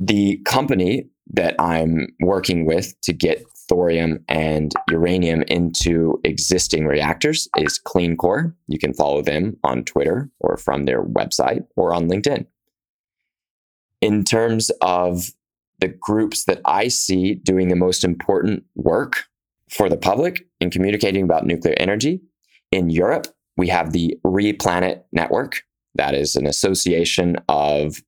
The company that I'm working with to get thorium and uranium into existing reactors is CleanCore. You can follow them on Twitter or from their website or on LinkedIn. In terms of the groups that I see doing the most important work for the public in communicating about nuclear energy. In Europe, we have the Replanet Network. That is an association of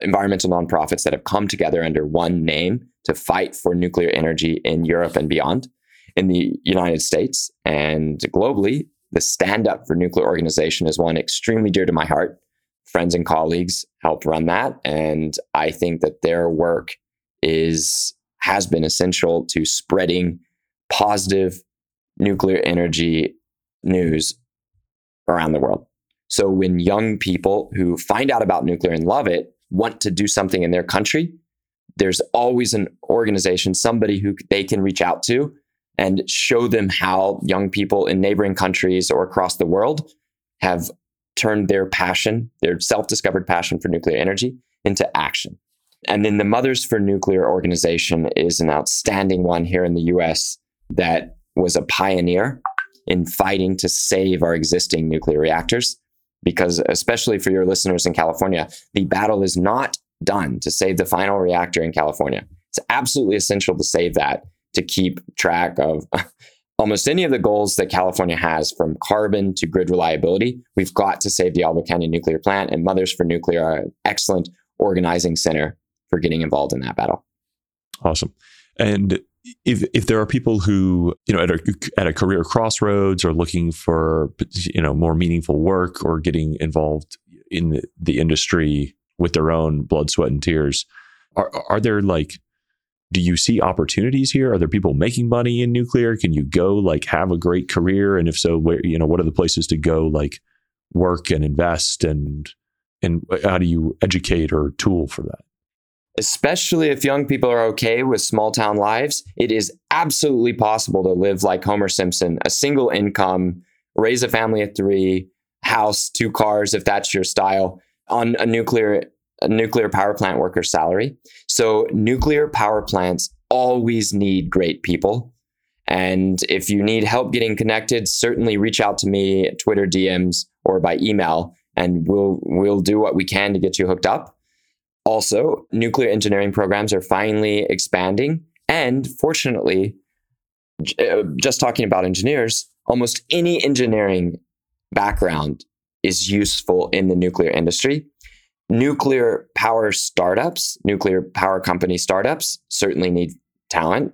environmental nonprofits that have come together under one name to fight for nuclear energy in Europe and beyond. In the United States and globally, the Stand Up for Nuclear organization is one extremely dear to my heart. Friends and colleagues help run that. And I think that their work is has been essential to spreading positive nuclear energy news around the world. So when young people who find out about nuclear and love it want to do something in their country, there's always an organization, somebody who they can reach out to and show them how young people in neighboring countries or across the world have turned their passion, their self discovered passion for nuclear energy, into action. And then the Mothers for Nuclear organization is an outstanding one here in the US that was a pioneer in fighting to save our existing nuclear reactors. Because, especially for your listeners in California, the battle is not done to save the final reactor in California. It's absolutely essential to save that to keep track of almost any of the goals that California has from carbon to grid reliability. We've got to save the Diablo Canyon nuclear plant, and Mothers for Nuclear are an excellent organizing center for getting involved in that battle. Awesome. And if if there are people who you know at a at a career crossroads or looking for you know more meaningful work or getting involved in the industry with their own blood, sweat, and tears, are are there like do you see opportunities here? Are there people making money in nuclear? Can you go like have a great career? And if so, where you know what are the places to go like work and invest and and how do you educate or tool for that? Especially if young people are okay with small town lives, it is absolutely possible to live like Homer Simpson, a single income, raise a family of three, house, two cars, if that's your style, on a nuclear a nuclear power plant worker's salary. So nuclear power plants always need great people. And if you need help getting connected, certainly reach out to me at Twitter DMs or by email, and we'll we'll do what we can to get you hooked up. Also, nuclear engineering programs are finally expanding, and fortunately, uh, just talking about engineers, almost any engineering background is useful in the nuclear industry nuclear power startups, nuclear power company startups certainly need talent.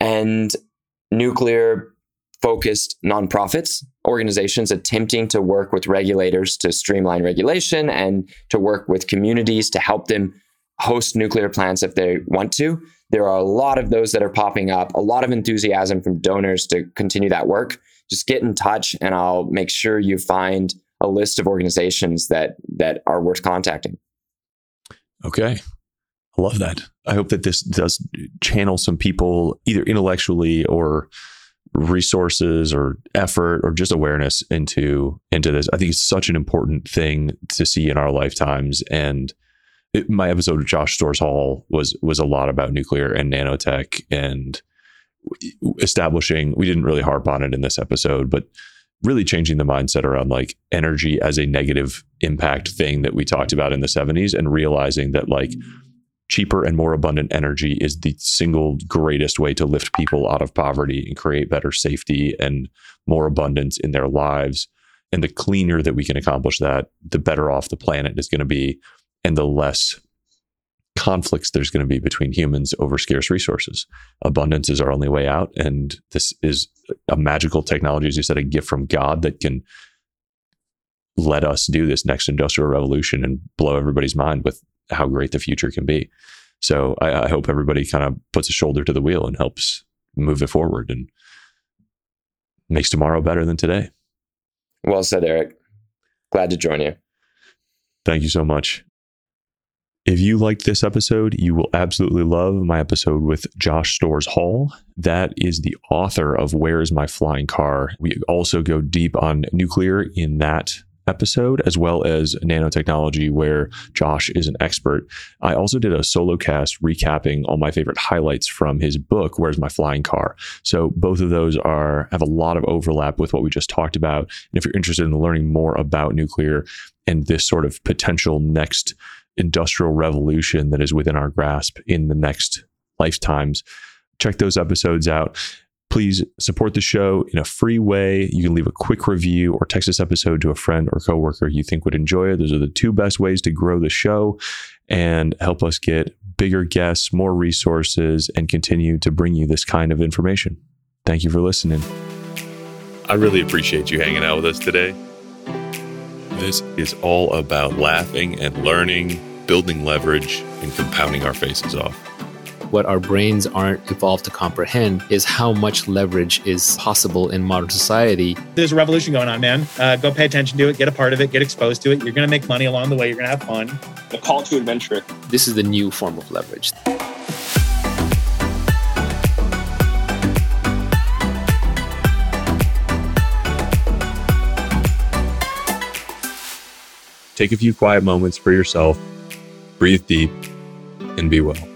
And nuclear focused nonprofits, organizations attempting to work with regulators to streamline regulation and to work with communities to help them host nuclear plants if they want to. There are a lot of those that are popping up, a lot of enthusiasm from donors to continue that work. Just get in touch and I'll make sure you find a list of organizations that that are worth contacting. Okay. I love that. I hope that this does channel some people either intellectually or resources or effort or just awareness into into this. I think it's such an important thing to see in our lifetimes and it, my episode of Josh Storrs Hall was was a lot about nuclear and nanotech and establishing we didn't really harp on it in this episode but really changing the mindset around like energy as a negative impact thing that we talked about in the 70s and realizing that like cheaper and more abundant energy is the single greatest way to lift people out of poverty and create better safety and more abundance in their lives and the cleaner that we can accomplish that the better off the planet is going to be and the less conflicts there's going to be between humans over scarce resources. Abundance is our only way out. And this is a magical technology, as you said, a gift from God that can let us do this next industrial revolution and blow everybody's mind with how great the future can be. So I, I hope everybody kind of puts a shoulder to the wheel and helps move it forward and makes tomorrow better than today. Well said, Eric. Glad to join you. Thank you so much. If you liked this episode, you will absolutely love my episode with Josh Storrs Hall. That is the author of Where is My Flying Car? We also go deep on nuclear in that episode, as well as nanotechnology, where Josh is an expert. I also did a solo cast recapping all my favorite highlights from his book, Where's My Flying Car? So both of those are have a lot of overlap with what we just talked about. And if you're interested in learning more about nuclear and this sort of potential next industrial revolution that is within our grasp in the next lifetimes. Check those episodes out. Please support the show in a free way. You can leave a quick review or text this episode to a friend or coworker you think would enjoy it. Those are the two best ways to grow the show and help us get bigger guests, more resources, and continue to bring you this kind of information. Thank you for listening. I really appreciate you hanging out with us today. This is all about laughing and learning, building leverage, and compounding our faces off. What our brains aren't evolved to comprehend is how much leverage is possible in modern society. There's a revolution going on, man. Uh, go pay attention to it, get a part of it, get exposed to it. You're going to make money along the way. You're going to have fun. The call to adventure. This is the new form of leverage. Take a few quiet moments for yourself, breathe deep, and be well.